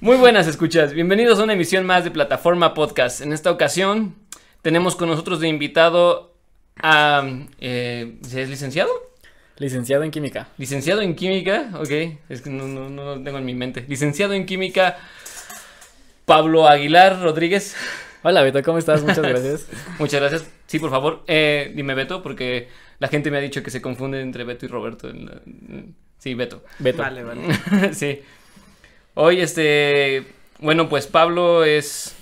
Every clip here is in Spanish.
Muy buenas escuchas, bienvenidos a una emisión más de Plataforma Podcast. En esta ocasión tenemos con nosotros de invitado a... Eh, ¿Es licenciado? Licenciado en química. Licenciado en química, ok, es que no, no, no lo tengo en mi mente. Licenciado en química, Pablo Aguilar Rodríguez. Hola Beto, ¿cómo estás? Muchas gracias. Muchas gracias. Sí, por favor, eh, dime Beto, porque la gente me ha dicho que se confunde entre Beto y Roberto. en la- Sí, Beto. Beto. Vale, vale. sí. Hoy, este, bueno, pues Pablo es,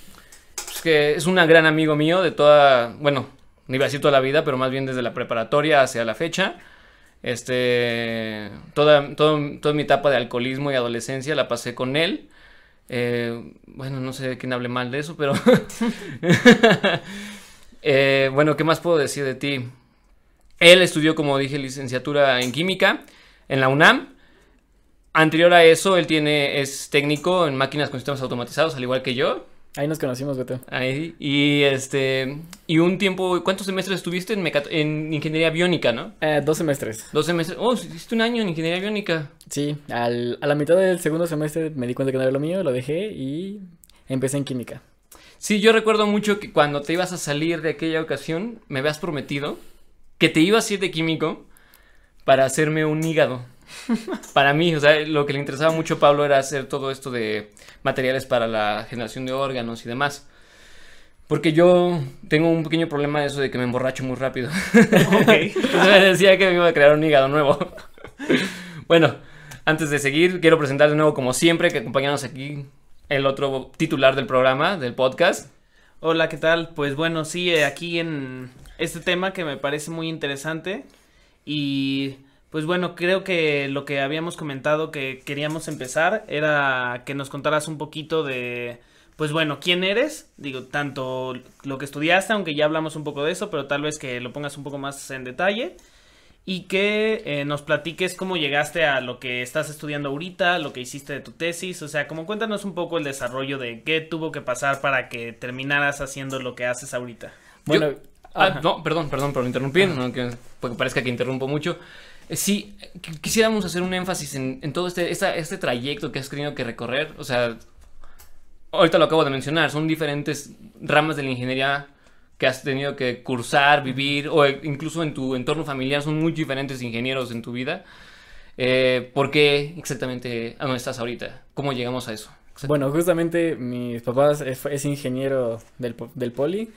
pues, que es un gran amigo mío de toda, bueno, no iba toda la vida, pero más bien desde la preparatoria hacia la fecha. Este, toda, toda mi etapa de alcoholismo y adolescencia la pasé con él. Eh, bueno, no sé quién hable mal de eso, pero... Eh, bueno, ¿qué más puedo decir de ti? Él estudió, como dije, licenciatura en química en la UNAM. Anterior a eso, él tiene, es técnico en máquinas con sistemas automatizados, al igual que yo. Ahí nos conocimos, Beto. Ahí, y este, y un tiempo, ¿cuántos semestres estuviste en, en ingeniería biónica, no? Eh, dos semestres. Dos semestres. Oh, hiciste un año en ingeniería biónica. Sí, al- a la mitad del segundo semestre me di cuenta que no era lo mío, lo dejé y empecé en química. Sí, yo recuerdo mucho que cuando te ibas a salir de aquella ocasión, me habías prometido que te ibas a ir de químico para hacerme un hígado. Para mí, o sea, lo que le interesaba mucho a Pablo era hacer todo esto de materiales para la generación de órganos y demás. Porque yo tengo un pequeño problema de eso de que me emborracho muy rápido. Entonces me decía que me iba a crear un hígado nuevo. Bueno, antes de seguir, quiero presentar de nuevo, como siempre, que acompañamos aquí el otro titular del programa, del podcast. Hola, ¿qué tal? Pues bueno, sí, eh, aquí en este tema que me parece muy interesante y pues bueno, creo que lo que habíamos comentado que queríamos empezar era que nos contaras un poquito de, pues bueno, quién eres, digo, tanto lo que estudiaste, aunque ya hablamos un poco de eso, pero tal vez que lo pongas un poco más en detalle y que eh, nos platiques cómo llegaste a lo que estás estudiando ahorita, lo que hiciste de tu tesis, o sea, como cuéntanos un poco el desarrollo de qué tuvo que pasar para que terminaras haciendo lo que haces ahorita. Bueno, Ah, no, perdón, perdón por interrumpir, no, que, porque parezca que interrumpo mucho. Eh, Sí, qu- quisiéramos hacer un énfasis en, en todo este, esta- este trayecto que has tenido que recorrer. O sea, ahorita lo acabo de mencionar, son diferentes ramas de la ingeniería que has tenido que cursar, vivir, o e- incluso en tu entorno familiar son muy diferentes ingenieros en tu vida. Eh, ¿Por qué exactamente a dónde estás ahorita? ¿Cómo llegamos a eso? Bueno, justamente mis papás es, es ingeniero del, del poli,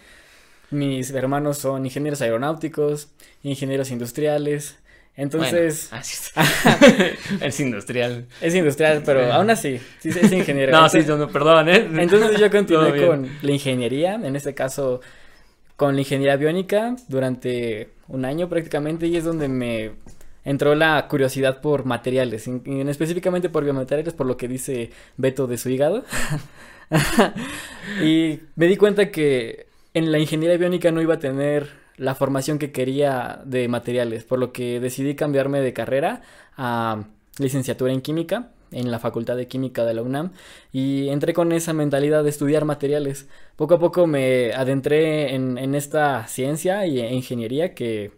mis hermanos son ingenieros aeronáuticos, ingenieros industriales, entonces Bueno, es industrial. es industrial, pero aún así, sí es ingeniero. No, sí, Entonces- no, no, perdón, ¿eh? Entonces yo continué con la ingeniería, en este caso con la ingeniería biónica durante un año prácticamente y es donde me entró la curiosidad por materiales, en, en específicamente por biomateriales, por lo que dice Beto de su hígado. y me di cuenta que en la ingeniería biónica no iba a tener la formación que quería de materiales, por lo que decidí cambiarme de carrera a licenciatura en química en la Facultad de Química de la UNAM y entré con esa mentalidad de estudiar materiales. Poco a poco me adentré en, en esta ciencia y e ingeniería que,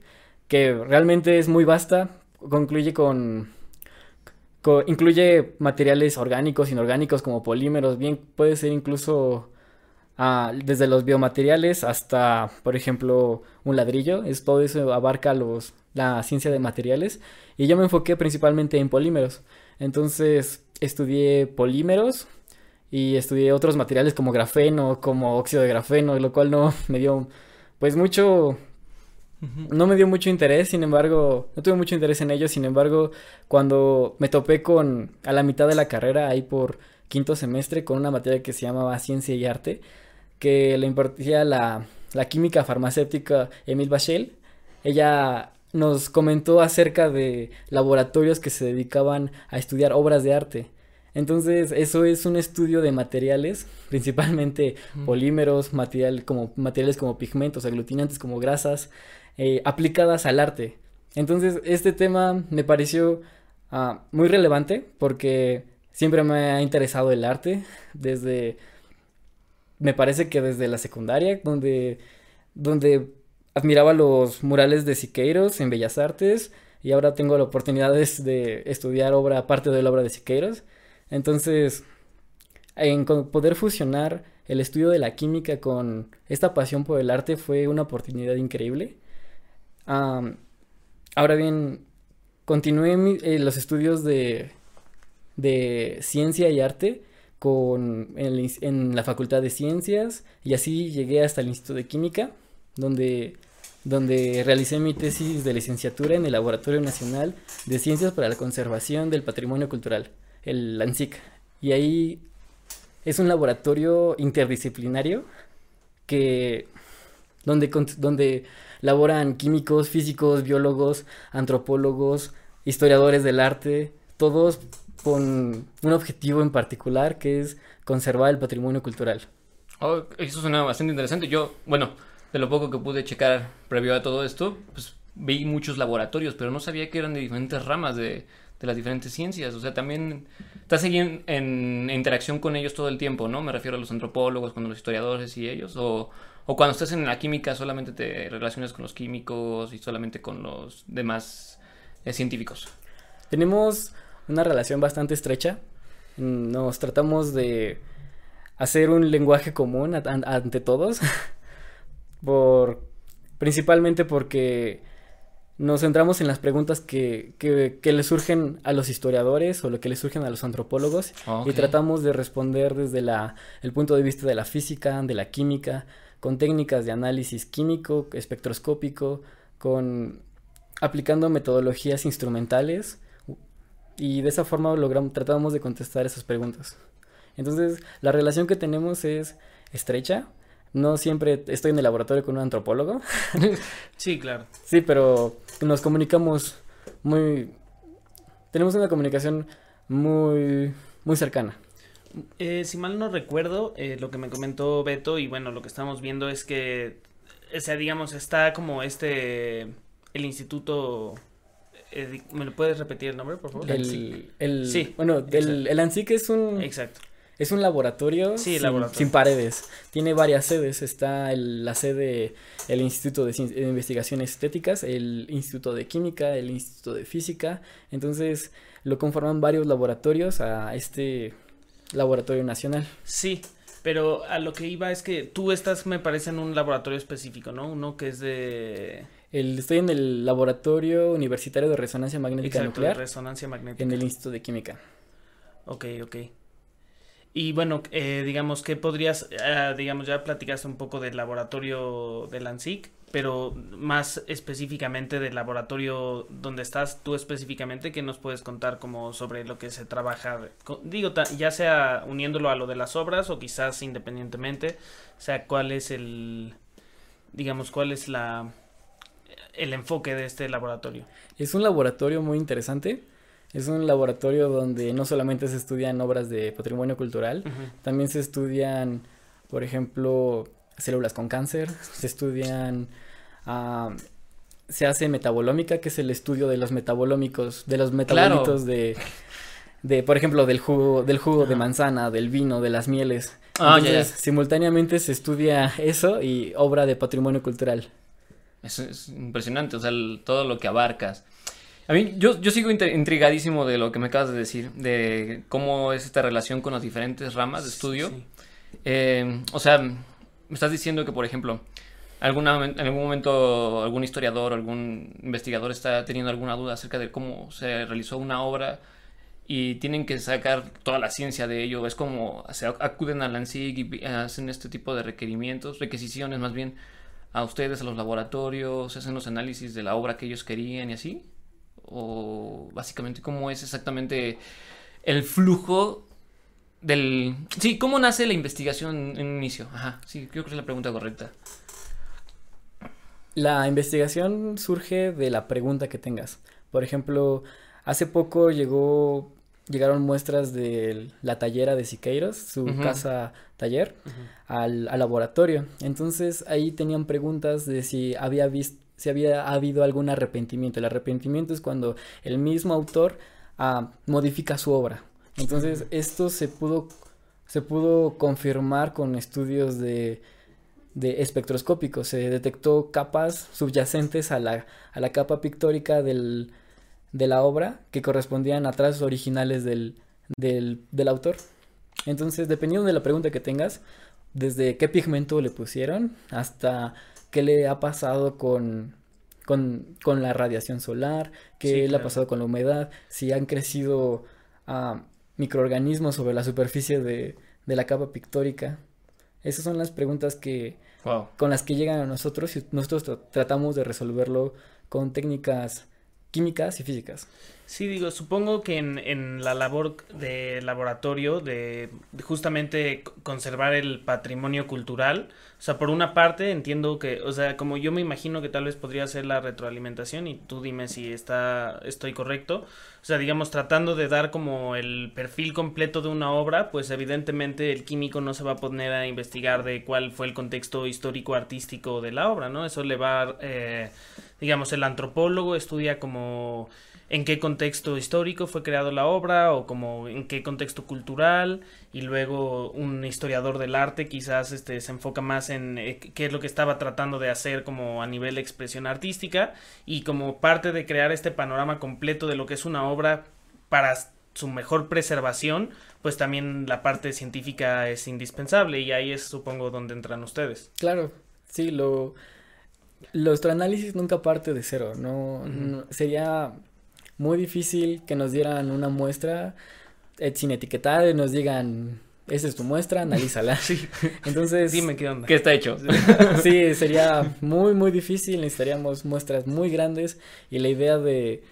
que realmente es muy vasta, concluye con, co- incluye materiales orgánicos, inorgánicos como polímeros, bien puede ser incluso ah, desde los biomateriales hasta, por ejemplo, un ladrillo, es todo eso abarca los la ciencia de materiales y yo me enfoqué principalmente en polímeros. Entonces estudié polímeros y estudié otros materiales como grafeno, como óxido de grafeno, lo cual no me dio pues mucho no me dio mucho interés, sin embargo, no tuve mucho interés en ello, sin embargo, cuando me topé con a la mitad de la carrera, ahí por quinto semestre, con una materia que se llamaba Ciencia y Arte, que le impartía la, la química farmacéutica Emil Bachel, ella nos comentó acerca de laboratorios que se dedicaban a estudiar obras de arte. Entonces, eso es un estudio de materiales, principalmente polímeros, material como, materiales como pigmentos, aglutinantes como grasas, eh, aplicadas al arte. Entonces, este tema me pareció ah, muy relevante porque siempre me ha interesado el arte desde, me parece que desde la secundaria, donde, donde admiraba los murales de Siqueiros en Bellas Artes y ahora tengo la oportunidad de, estudiar obra, parte de la obra de Siqueiros. Entonces, en poder fusionar el estudio de la química con esta pasión por el arte fue una oportunidad increíble. ahora bien, continué eh, los estudios de, de ciencia y arte en, la Facultad de Ciencias y así llegué hasta el Instituto de Química, donde, donde realicé mi tesis de licenciatura en el Laboratorio Nacional de Ciencias para la Conservación del Patrimonio Cultural, el LANCIC. Y ahí es un laboratorio interdisciplinario que donde, donde laboran químicos, físicos, biólogos, antropólogos, historiadores del arte, todos con un objetivo en particular que es conservar el patrimonio cultural. Oh, eso suena bastante interesante. Yo, bueno, de lo poco que pude checar previo a todo esto, pues vi muchos laboratorios, pero no sabía que eran de diferentes ramas de, de las diferentes ciencias. O sea, también estás ahí en, interacción con ellos todo el tiempo, ¿no? Me refiero a los antropólogos, con los historiadores y ellos. O, o cuando estás en la química solamente te relacionas con los químicos y solamente con los demás eh, científicos. Tenemos una relación bastante estrecha. Nos tratamos de hacer un lenguaje común ante todos. por principalmente porque nos centramos en las preguntas que, que, le surgen a los historiadores o lo que le surgen a los antropólogos y tratamos de responder desde la, el punto de vista de la física, de la química, con técnicas de análisis químico, espectroscópico, con aplicando metodologías instrumentales y de esa forma logramos, tratamos de contestar esas preguntas. Entonces, la relación que tenemos es estrecha, no siempre estoy en el laboratorio con un antropólogo. sí, claro. Sí, pero nos comunicamos muy... Tenemos una comunicación muy, muy cercana. Eh, si mal no recuerdo, eh, lo que me comentó Beto y bueno, lo que estamos viendo es que, o sea, digamos, está como este, el instituto... ¿Me lo puedes repetir el nombre, por favor? El, el, sí. Bueno, el, el ANSIC es un... Exacto. Es un laboratorio, sin, paredes. Tiene varias sedes. Está la sede, el Instituto de, Investigaciones Estéticas, el Instituto de Química, el Instituto de Física. Entonces lo conforman varios laboratorios a este laboratorio nacional. Sí, pero a lo que iba es que tú estás, me parece, en un laboratorio específico, ¿no? Uno que es de... El, estoy en el Laboratorio Universitario de Resonancia Magnética Nuclear. resonancia magnética. En el Instituto de Química. Ok, ok. Y bueno, eh, digamos que podrías, eh, digamos, ya platicaste un poco del laboratorio de LANSIC, pero más específicamente del laboratorio donde estás tú específicamente, ¿qué nos puedes contar como sobre lo que se trabaja? Digo, ya sea uniéndolo a lo de las obras o quizás independientemente, o sea, cuál es el, digamos, cuál es la, el enfoque de este laboratorio. Es un laboratorio muy interesante es un laboratorio donde no solamente se estudian obras de patrimonio cultural, también se estudian, por ejemplo, células con cáncer, se estudian, ah, se hace metabolómica, que es el estudio de los metabolómicos, de los metabolitos de, de, por ejemplo, del jugo, del jugo de manzana, del vino, de las mieles. Ah, simultáneamente se estudia eso y obra de patrimonio cultural. Es, es impresionante, o sea, todo lo que abarcas. A mí, yo, yo sigo intrigadísimo de lo que me acabas de decir, de cómo es esta relación con las diferentes ramas de estudio. Eh, o sea, me estás diciendo que, por ejemplo, alguna, en algún momento algún historiador o algún investigador está teniendo alguna duda acerca de cómo se realizó una obra y tienen que sacar toda la ciencia de ello. Es como se acuden a la y hacen este tipo de requerimientos, requisiciones más bien a ustedes, a los laboratorios, hacen los análisis de la obra que ellos querían y así o básicamente cómo es exactamente el flujo del... Sí, ¿cómo nace la investigación en un inicio? Ajá, sí, creo que es la pregunta correcta. La investigación surge de la pregunta que tengas. Por ejemplo, hace poco llegó llegaron muestras de la tallera de Siqueiros, su casa taller, al, al, laboratorio. Entonces ahí tenían preguntas de si había visto si había habido algún arrepentimiento. El arrepentimiento es cuando el mismo autor ah, modifica su obra. Entonces, esto se pudo, se pudo confirmar con estudios de, de espectroscópicos. Se detectó capas subyacentes a la, a la capa pictórica del, de la obra que correspondían a trazos originales del, del, del autor. Entonces, dependiendo de la pregunta que tengas, desde qué pigmento le pusieron hasta qué le ha pasado con, con, con la radiación solar, qué Sí, le ha pasado con la humedad, si han crecido ah, microorganismos sobre la superficie de, de la capa pictórica. Esas son las preguntas que, Wow. con las que llegan a nosotros y nosotros tra- tratamos de resolverlo con técnicas químicas y físicas. Sí, digo, supongo que en, en la labor de laboratorio, de, justamente conservar el patrimonio cultural, o sea, por una parte entiendo que, o sea, como yo me imagino que tal vez podría ser la retroalimentación y tú dime si está, estoy correcto, o sea, digamos, tratando de dar como el perfil completo de una obra, pues evidentemente el químico no se va a poner a investigar de cuál fue el contexto histórico artístico de la obra, ¿no? Eso le va, eh, digamos, el antropólogo estudia como en qué contexto histórico fue creado la obra o como en qué contexto cultural y luego un historiador del arte quizás este se enfoca más en eh, qué es lo que estaba tratando de hacer como a nivel de expresión artística y como parte de crear este panorama completo de lo que es una obra para su mejor preservación pues también la parte científica es indispensable y ahí es supongo donde entran ustedes. Claro, sí, lo nuestro análisis nunca parte de cero, no- sería muy difícil que nos dieran una muestra eh, sin etiquetar y nos digan, esa es tu muestra, analízala. sí Entonces, dime qué onda ¿Qué está hecho? sí, sería muy, muy difícil, necesitaríamos muestras muy grandes y la idea de,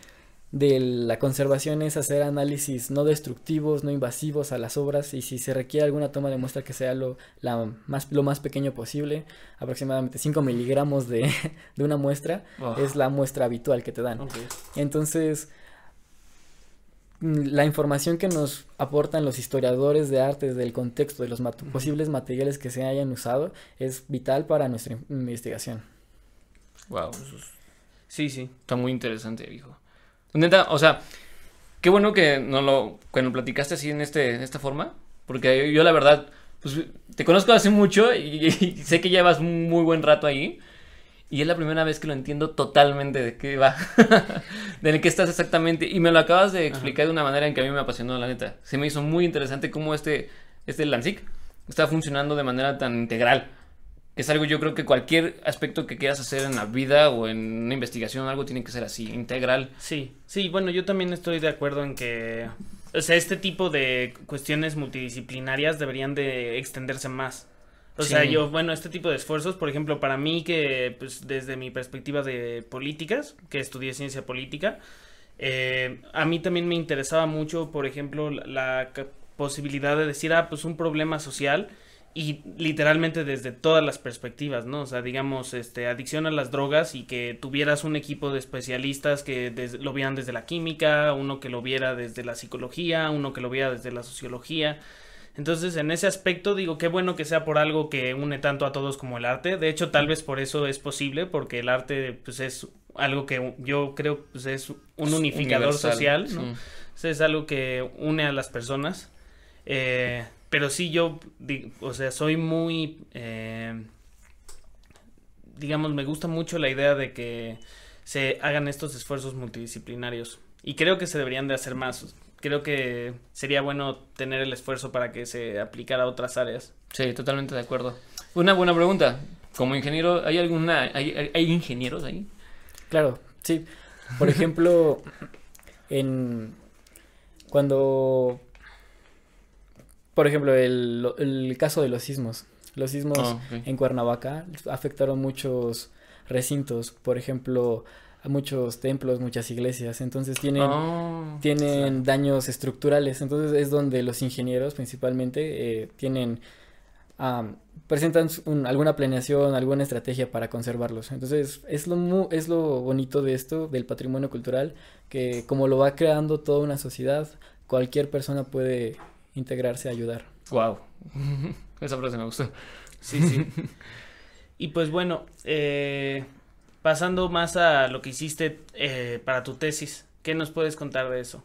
de la conservación es hacer análisis no destructivos, no invasivos a las obras y si se requiere alguna toma de muestra que sea lo, la más, lo más pequeño posible, aproximadamente 5 miligramos de, de una muestra, Wow. es la muestra habitual que te dan. Entonces, mm, la información que nos aportan los historiadores de arte del contexto de los mat- posibles materiales que se hayan usado es vital para nuestra in- investigación. Wow, sí sí está muy interesante, hijo. Neta, o sea, qué bueno que no lo, que nos platicaste así en este, en esta forma, porque yo la verdad, pues te conozco hace mucho y, y sé que llevas un muy buen rato ahí. Y es la primera vez que lo entiendo totalmente de qué va, de qué estás exactamente. Y me lo acabas de explicar de una manera en que a mí me apasionó, la neta. Se me hizo muy interesante cómo este, este Lancic está funcionando de manera tan integral. Que es algo yo creo que cualquier aspecto que quieras hacer en la vida o en una investigación, algo tiene que ser así, integral. Sí, sí, bueno, yo también estoy de acuerdo en que, o sea, este tipo de cuestiones multidisciplinarias deberían de extenderse más. O sea, yo, bueno, este tipo de esfuerzos, por ejemplo, para mí que, pues, desde mi perspectiva de políticas, que estudié ciencia política, eh, a mí también me interesaba mucho, por ejemplo, la, la posibilidad de decir, ah, pues un problema social y literalmente desde todas las perspectivas, ¿no? O sea, digamos, este, adicción a las drogas y que tuvieras un equipo de especialistas que des- lo vieran desde la química, uno que lo viera desde la psicología, uno que lo viera desde la sociología. Entonces, en ese aspecto, digo, qué bueno que sea por algo que une tanto a todos como el arte. De hecho, tal vez por eso es posible, porque el arte, pues, es algo que yo creo, pues, es un unificador Universal, social. ¿no? Es algo que une a las personas. Eh, pero sí, yo, o sea, soy muy, eh, digamos, me gusta mucho la idea de que se hagan estos esfuerzos multidisciplinarios. Y creo que se deberían de hacer más. Creo que sería bueno tener el esfuerzo para que se aplicara a otras áreas. Sí, totalmente de acuerdo. Una buena pregunta. Como ingeniero, ¿hay alguna, hay ingenieros ahí? Claro, sí. Por ejemplo, en cuando, por ejemplo, el, el caso de los sismos. Los sismos Ah, en Cuernavaca afectaron muchos recintos, por ejemplo, a muchos templos, muchas iglesias. Entonces tienen Ah, tienen daños estructurales. Entonces es donde los ingenieros principalmente eh, tienen am, presentan un- alguna planeación, alguna estrategia para conservarlos. Entonces es lo mu- es lo bonito de esto del patrimonio cultural que como lo va creando toda una sociedad, cualquier persona puede integrarse a ayudar. Wow. Esa frase me gustó. Sí, sí. y pues bueno, eh, pasando más a lo que hiciste eh, para tu tesis, ¿qué nos puedes contar de eso?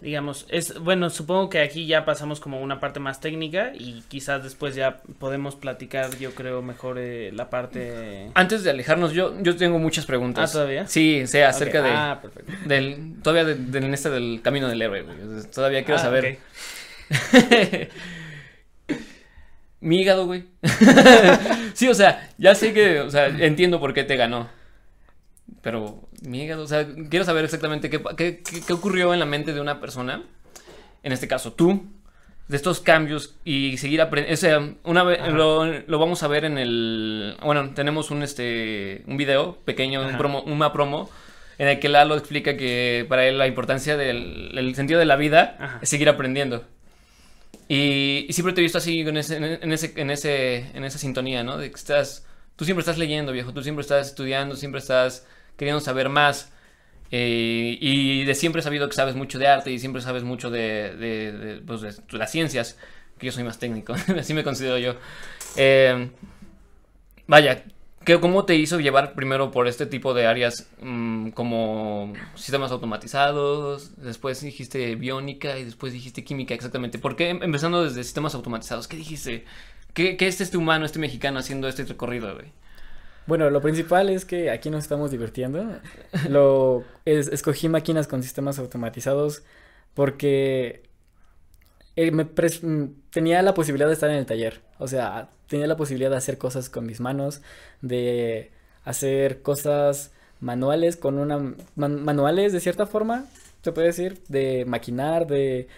Digamos, es bueno, supongo que aquí ya pasamos como una parte más técnica y quizás después ya podemos platicar, yo creo, mejor eh, la parte... Antes de alejarnos, yo, yo tengo muchas preguntas. Ah, ¿todavía? Sí, acerca de, Ah, perfecto. del, todavía de, del, este del camino del héroe, güey. Todavía quiero Ah, saber. Mi hígado, güey. sí, o sea, ya sé que, o sea, entiendo por qué te ganó. Pero mi hígado, o sea, quiero saber exactamente qué, qué, qué ocurrió en la mente de una persona, en este caso tú, de estos cambios y seguir aprendiendo. O sea, una vez lo, lo, vamos a ver en el. Bueno, tenemos un este un video pequeño, un promo, una promo, en el que Lalo explica que para él la importancia del el sentido de la vida Ajá. es seguir aprendiendo. Y, y, siempre te he visto así en ese, en ese, en ese, en esa sintonía, ¿no? De que estás, tú siempre estás leyendo, viejo, tú siempre estás estudiando, siempre estás queriendo saber más. Eh, y de siempre he sabido que sabes mucho de arte y siempre sabes mucho de, pues de las ciencias, que yo soy más técnico, así me considero yo. Eh, vaya, ¿qué, ¿cómo te hizo llevar primero por este tipo de áreas mmm, como sistemas automatizados? Después dijiste biónica y después dijiste química, exactamente. ¿Por qué empezando desde sistemas automatizados? ¿Qué dijiste? ¿Qué, qué es este humano, este mexicano haciendo este recorrido, güey? Bueno, lo principal es que aquí nos estamos divirtiendo. Lo es, escogí máquinas con sistemas automatizados porque eh, me tenía la posibilidad de estar en el taller. O sea, tenía la posibilidad de hacer cosas con mis manos, de hacer cosas manuales con una man, manuales de cierta forma, se puede decir, de maquinar, de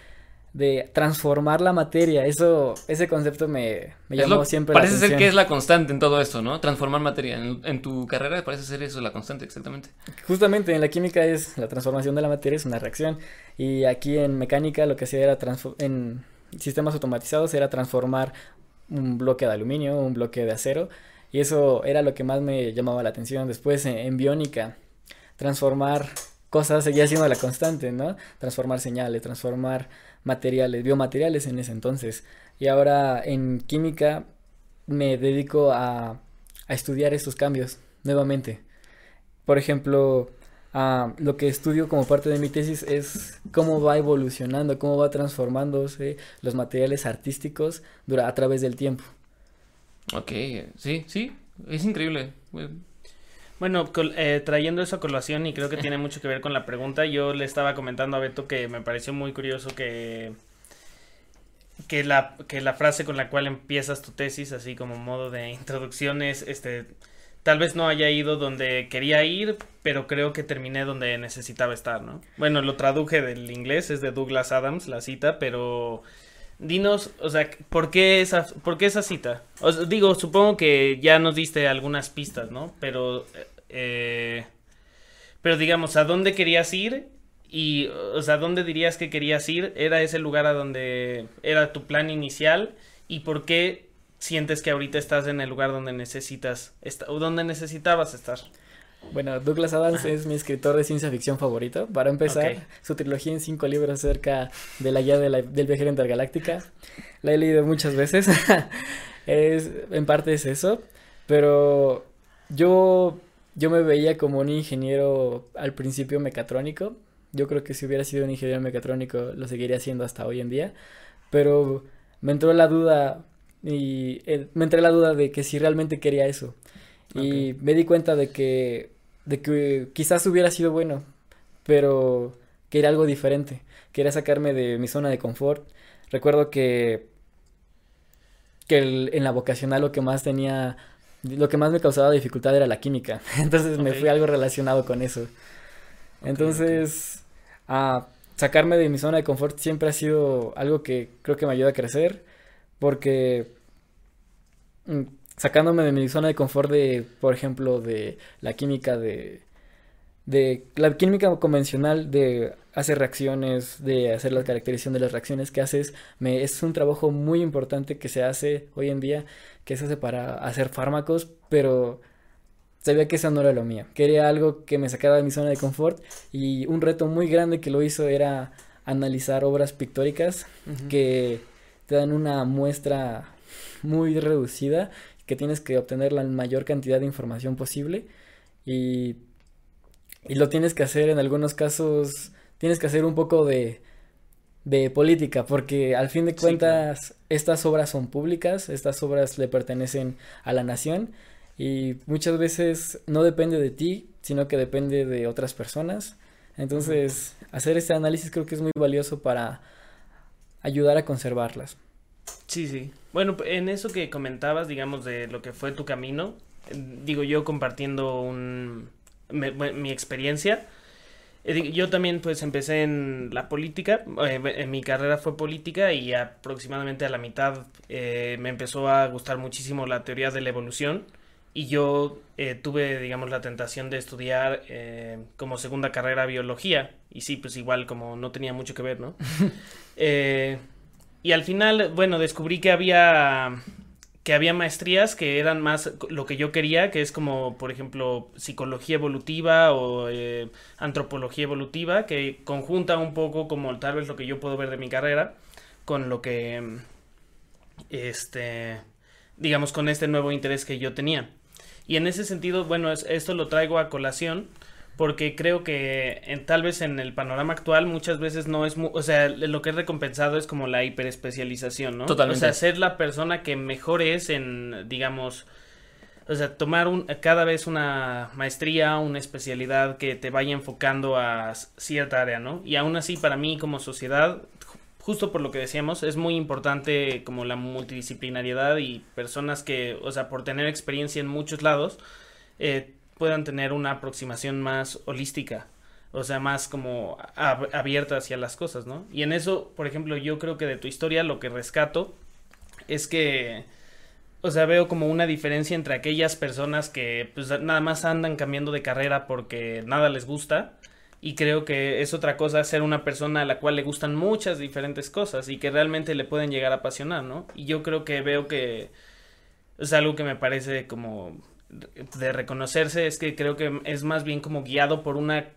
de transformar la materia. Eso, ese concepto me, me llamó lo, siempre Parece la ser que es la constante en todo esto, ¿no? Transformar materia. En, en, tu carrera parece ser eso la constante, exactamente. Justamente en la química es la transformación de la materia, es una reacción. Y aquí en mecánica lo que hacía era, en sistemas automatizados, era transformar un bloque de aluminio, un bloque de acero. Y eso era lo que más me llamaba la atención. Después en, en biónica, transformar cosas seguía siendo la constante, ¿no? Transformar señales, transformar materiales, biomateriales en ese entonces. Y ahora en química me dedico a, a estudiar estos cambios nuevamente. Por ejemplo, uh, lo que estudio como parte de mi tesis es cómo va evolucionando, cómo va transformándose los materiales artísticos a través del tiempo. Ok, sí, sí, es increíble. Bueno, eh, trayendo eso a colación y creo que tiene mucho que ver con la pregunta, yo le estaba comentando a Beto que me pareció muy curioso que, que, la, que la frase con la cual empiezas tu tesis, así como modo de introducción, es, este, tal vez no haya ido donde quería ir, pero creo que terminé donde necesitaba estar, ¿no? Bueno, lo traduje del inglés, es de Douglas Adams la cita, pero dinos, o sea, ¿por qué esa, por qué esa cita? Os digo, supongo que ya nos diste algunas pistas, ¿no? Pero, eh, pero digamos, ¿a dónde querías ir? Y, o sea, ¿dónde dirías que querías ir? ¿Era ese lugar a donde era tu plan inicial? ¿Y por qué sientes que ahorita estás en el lugar donde necesitas, o donde necesitabas estar? Bueno, Douglas Adams es mi escritor de ciencia ficción favorito. Para empezar, okay. su trilogía en cinco libros acerca de la guía de la, del viajero intergaláctica. La he leído muchas veces. es, en parte es eso. Pero yo, yo me veía como un ingeniero al principio mecatrónico. Yo creo que si hubiera sido un ingeniero mecatrónico lo seguiría haciendo hasta hoy en día. Pero me entró la duda y eh, me entró la duda de que si realmente quería eso. Y me di cuenta de que, de que quizás hubiera sido bueno, pero que era algo diferente. Quería sacarme de mi zona de confort. Recuerdo que, que el, en la vocacional lo que más tenía, lo que más me causaba dificultad era la química. Entonces okay. me fui algo relacionado con eso. Entonces, a sacarme de mi zona de confort siempre ha sido algo que creo que me ayuda a crecer. Porque mm, sacándome de mi zona de confort de, por ejemplo, de la química de, de la química convencional de hacer reacciones, de hacer la caracterización de las reacciones que haces, me, es un trabajo muy importante que se hace hoy en día, que se hace para hacer fármacos, pero sabía que eso no era lo mío. Quería algo que me sacara de mi zona de confort y un reto muy grande que lo hizo era analizar obras pictóricas uh -huh. que te dan una muestra muy reducida que tienes que obtener la mayor cantidad de información posible y, y lo tienes que hacer en algunos casos, tienes que hacer un poco de, de política, porque al fin de cuentas sí, claro. estas obras son públicas, estas obras le pertenecen a la nación y muchas veces no depende de ti, sino que depende de otras personas. Entonces, hacer este análisis creo que es muy valioso para ayudar a conservarlas. Sí, sí. Bueno, en eso que comentabas, digamos, de lo que fue tu camino, digo yo compartiendo un, mi experiencia, eh, yo también pues empecé en la política, eh, en mi carrera fue política y aproximadamente a la mitad eh, me empezó a gustar muchísimo la teoría de la evolución y yo tuve digamos la tentación de estudiar como segunda carrera biología y sí pues igual como no tenía mucho que ver, ¿no? y al final bueno descubrí que había que había maestrías que eran más lo que yo quería, que es como, por ejemplo, psicología evolutiva o eh, antropología evolutiva, que conjunta un poco como tal vez lo que yo puedo ver de mi carrera con lo que, este, digamos, con este nuevo interés que yo tenía. Y en ese sentido, bueno, esto lo traigo a colación porque creo que en, tal vez en el panorama actual muchas veces no es, o sea, lo que es recompensado es como la hiperespecialización, ¿no? Totalmente. O sea, ser la persona que mejor es en, digamos, o sea, tomar un, cada vez una maestría, una especialidad que te vaya enfocando a cierta área, ¿no? Y aún así, para mí como sociedad, justo por lo que decíamos, es muy importante como la multidisciplinariedad y personas que, o sea, por tener experiencia en muchos lados, eh, puedan tener una aproximación más holística, o sea, más como abierta hacia las cosas, ¿no? Y en eso, por ejemplo, yo creo que de tu historia lo que rescato es que, o sea, veo como una diferencia entre aquellas personas que pues nada más andan cambiando de carrera porque nada les gusta. Y creo que es otra cosa ser una persona a la cual le gustan muchas diferentes cosas y que realmente le pueden llegar a apasionar, ¿no? Y yo creo que veo que es algo que me parece como de reconocerse es que creo que es más bien como guiado por una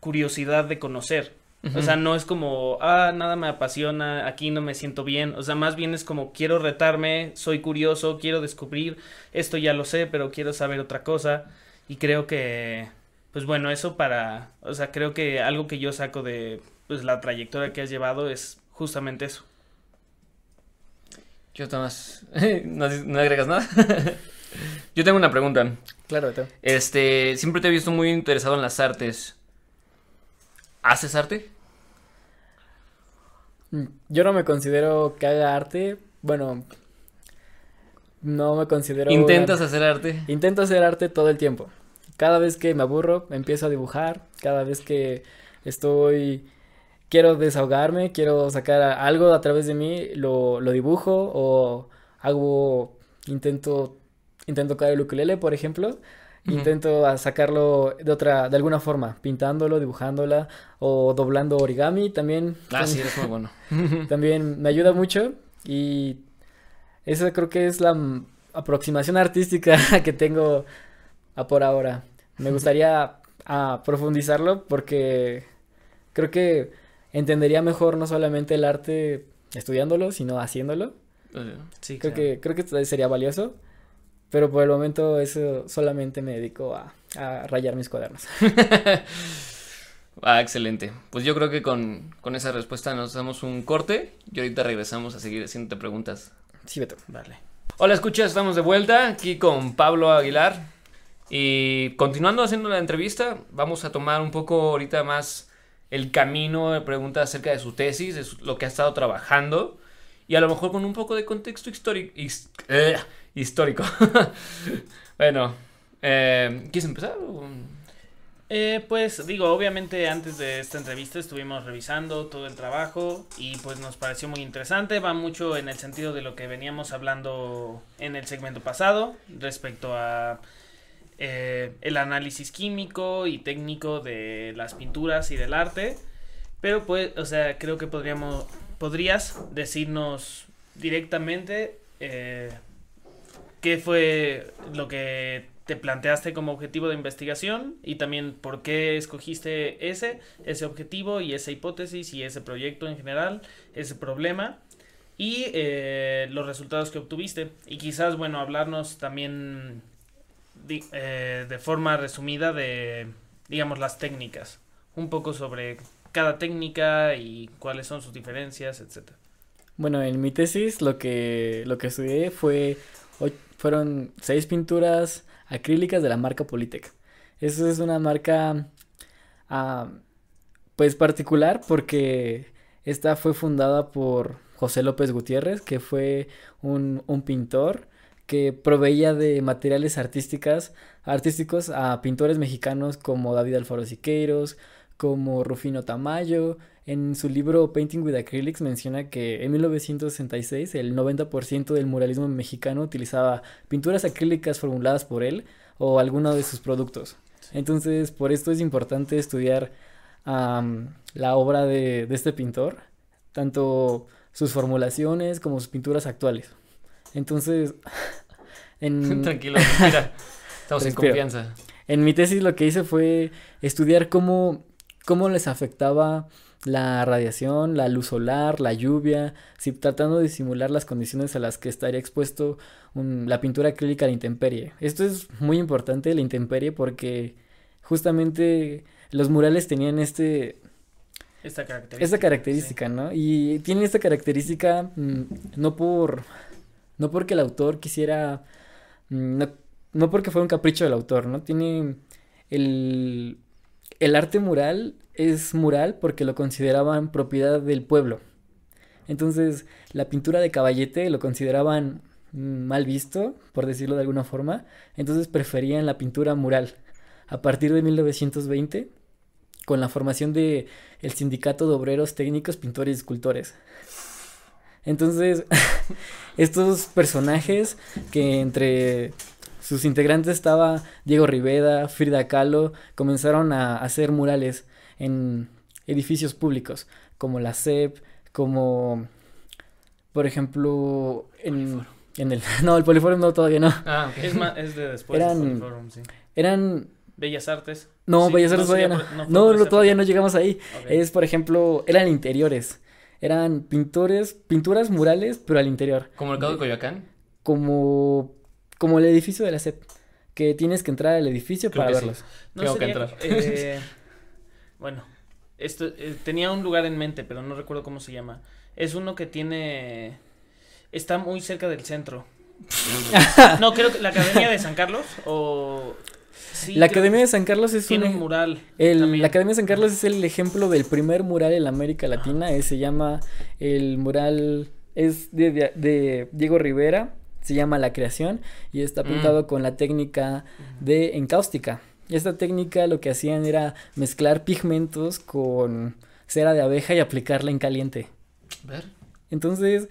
curiosidad de conocer. O sea, no es como, ah, nada me apasiona, aquí no me siento bien. O sea, más bien es como, quiero retarme, soy curioso, quiero descubrir, esto ya lo sé, pero quiero saber otra cosa. Y creo que, pues bueno, eso para, o sea, creo que algo que yo saco de, pues la trayectoria que has llevado es justamente eso. Yo, Tomás, ¿no, ¿no agregas nada? Yo tengo una pregunta. Claro, Este, siempre te he visto muy interesado en las artes. ¿Haces arte? Mm, yo no me considero que haga arte. Bueno, no me considero. ¿Intentas hacer arte? Intento hacer arte todo el tiempo. Cada vez que me aburro, empiezo a dibujar. Cada vez que estoy. Quiero desahogarme, quiero sacar algo a través de mí, lo, lo dibujo o hago. Intento intento tocar el ukulele, por ejemplo, intento sacarlo de otra, de alguna forma, pintándolo, dibujándola o doblando origami también. Ah, sí, es muy bueno. también me ayuda mucho y esa creo que es la aproximación artística que tengo a por ahora. Me gustaría a profundizarlo porque creo que entendería mejor no solamente el arte estudiándolo, sino haciéndolo. Sí, creo que creo que sería valioso. Pero por el momento eso solamente me dedico a, rayar mis cuadernos. ah, excelente. Pues yo creo que con, esa respuesta nos damos un corte y ahorita regresamos a seguir haciéndote preguntas. Sí, Beto. Vale. Hola, escucha, estamos de vuelta aquí con Pablo Aguilar. Y continuando haciendo la entrevista, vamos a tomar un poco ahorita más el camino de preguntas acerca de su tesis, de lo que ha estado trabajando y a lo mejor con un poco de contexto histórico. Eh, histórico. bueno, eh, ¿quieres empezar? Eh, pues digo, obviamente antes de esta entrevista estuvimos revisando todo el trabajo y pues nos pareció muy interesante, va mucho en el sentido de lo que veníamos hablando en el segmento pasado respecto a eh, el análisis químico y técnico de las pinturas y del arte, pero pues, o sea, creo que podríamos, podrías decirnos directamente eh, qué fue lo que te planteaste como objetivo de investigación y también por qué escogiste ese, ese objetivo y esa hipótesis y ese proyecto en general, ese problema y eh, los resultados que obtuviste. Y quizás, bueno, hablarnos también eh, de forma resumida de, digamos, las técnicas, un poco sobre cada técnica y cuáles son sus diferencias, etcétera. Bueno, en mi tesis lo que, lo que estudié fue fueron seis pinturas acrílicas de la marca Politec. Eso es una marca ah, pues particular porque esta fue fundada por José López Gutiérrez, que fue un, un pintor que proveía de materiales artísticos a pintores mexicanos como David Alfaro Siqueiros, como Rufino Tamayo. En su libro Painting with Acrylics menciona que en 1966 el 90% del muralismo mexicano utilizaba pinturas acrílicas formuladas por él o alguno de sus productos. Entonces, por esto es importante estudiar um, la obra de, de este pintor, tanto sus formulaciones como sus pinturas actuales. Entonces, en... Tranquilo, mira, estamos en confianza. En mi tesis lo que hice fue estudiar cómo, cómo les afectaba la radiación, la luz solar, la lluvia, si tratando de simular las condiciones a las que estaría expuesto un, la pintura acrílica a la intemperie. Esto es muy importante, la intemperie, porque justamente los murales tenían este... Esta característica. Esta característica, sí. ¿no? Y tienen esta característica mmm, no por... No porque el autor quisiera... Mmm, no, no porque fue un capricho del autor, ¿no? Tiene el... El arte mural es mural porque lo consideraban propiedad del pueblo. Entonces, la pintura de caballete lo consideraban mal visto, por decirlo de alguna forma. Entonces preferían la pintura mural. A partir de 1920, con la formación de el Sindicato de Obreros Técnicos, Pintores y Escultores. Entonces, estos personajes que entre sus integrantes estaba Diego Rivera, Frida Kahlo, comenzaron a hacer murales en edificios públicos, como la CEP, como, por ejemplo, en, en el... No, el Poliforum no, todavía no. Ah, okay. es, más, es de después eran, del Poliforum, sí. Eran... Bellas Artes. No, sí, Bellas Artes no todavía no. No, no, no todavía no llegamos ahí. Okay. Es, por ejemplo, eran interiores. Eran pintores, pinturas murales, pero al interior. ¿Como el caso de Coyoacán? Como, como el edificio de la CEP. Que tienes que entrar al edificio Creo para verlos. Sí. No Tengo sería, que entrar. Eh, bueno, esto eh, tenía un lugar en mente, pero no recuerdo cómo se llama. Es uno que tiene está muy cerca del centro. no, creo que la Academia de San Carlos o sí, La Academia de San Carlos es tiene un, un mural. El, la Academia de San Carlos es el ejemplo del primer mural en la América Latina, eh, se llama el mural es de, de, de Diego Rivera, se llama La Creación y está pintado mm. con la técnica de encáustica. Esta técnica lo que hacían era mezclar pigmentos con cera de abeja y aplicarla en caliente. Ver. Entonces,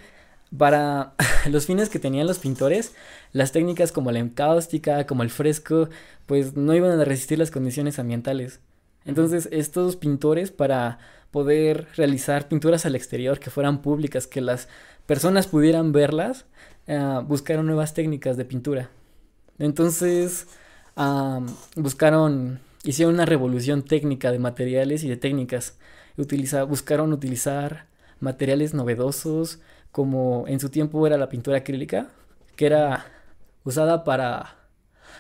para los fines que tenían los pintores, las técnicas como la encáustica, como el fresco, pues no iban a resistir las condiciones ambientales. Entonces, estos pintores para poder realizar pinturas al exterior que fueran públicas, que las personas pudieran verlas, uh, buscaron nuevas técnicas de pintura. Entonces, Um, buscaron, hicieron una revolución técnica de materiales y de técnicas. Utiliza, buscaron utilizar materiales novedosos, como en su tiempo era la pintura acrílica, que era usada para,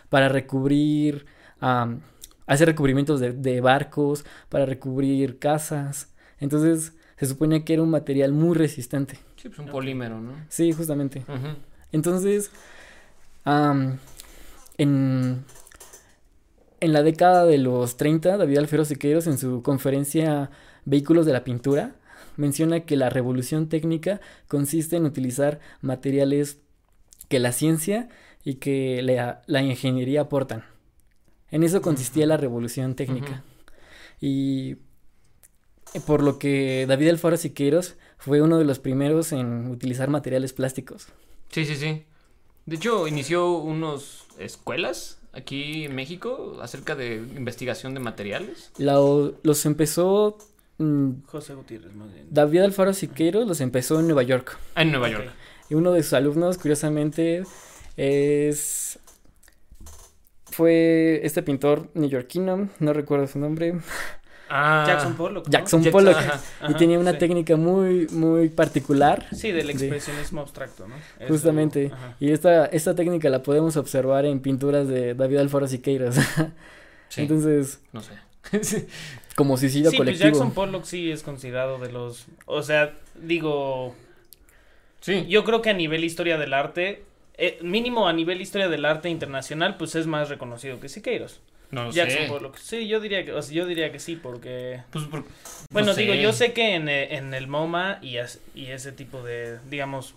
para recubrir, um, hacer recubrimientos de, de, barcos, para recubrir casas. Entonces se supone que era un material muy resistente. Sí, pues un polímero, ¿no? Sí, justamente. Uh -huh. Entonces, um, en, en la década de los 30, David Alfero Siqueiros en su conferencia Vehículos de la Pintura menciona que la revolución técnica consiste en utilizar materiales que la ciencia y que la, la ingeniería aportan. En eso consistía uh -huh. la revolución técnica. Uh -huh. Y por lo que David Alfaro Siqueiros fue uno de los primeros en utilizar materiales plásticos. Sí, sí, sí. De hecho, inició unos escuelas aquí en México acerca de investigación de materiales? La, los empezó... Mmm, José Gutiérrez, más bien. David Alfaro Siqueiros los empezó en Nueva York. Ah, en Nueva York. Okay. Y uno de sus alumnos, curiosamente, es... Fue este pintor neoyorquino, no recuerdo su nombre. Ah, Jackson Pollock. ¿no? Jackson, Jackson Pollock. Ajá, ajá, y tenía una sí. técnica muy, muy particular. Sí, del expresionismo de, abstracto, ¿no? Justamente. y esta, esta técnica la podemos observar en pinturas de David Alfaro Siqueiros. sí. Entonces. No sé. como suicidio sí, colectivo. Pues Jackson Pollock sí es considerado de los. O sea, digo. Sí. Yo creo que a nivel historia del arte. Eh, mínimo a nivel historia del arte internacional, pues es más reconocido que Siqueiros. No lo Jackson sé. Pollock. Sí, yo diría que, o sea, yo diría que sí, porque... Pues, por- Bueno, no digo, sé. yo sé que en, eh, en el MoMA y, as- y ese tipo de, digamos,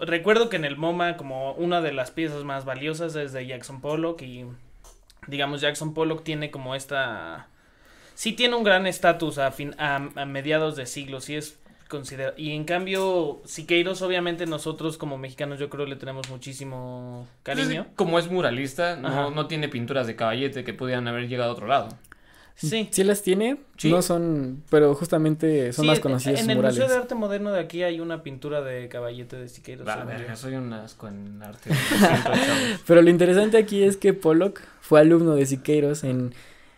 recuerdo que en el MoMA como una de las piezas más valiosas es de Jackson Pollock y, digamos, Jackson Pollock tiene como esta... Sí tiene un gran estatus a, fin- a, a mediados de siglo, sí es considera Y en cambio, Siqueiros, obviamente nosotros como mexicanos yo creo le tenemos muchísimo cariño. Como es muralista, no, no tiene pinturas de caballete que pudieran haber llegado a otro lado. Sí. Sí las tiene, Sí. no son, pero justamente son Sí, más en- conocidos En sus el. Museo de Arte Moderno de aquí hay una pintura de caballete de Siqueiros. La verga, soy un asco en arte. Pero lo interesante aquí es que Pollock fue alumno de Siqueiros en,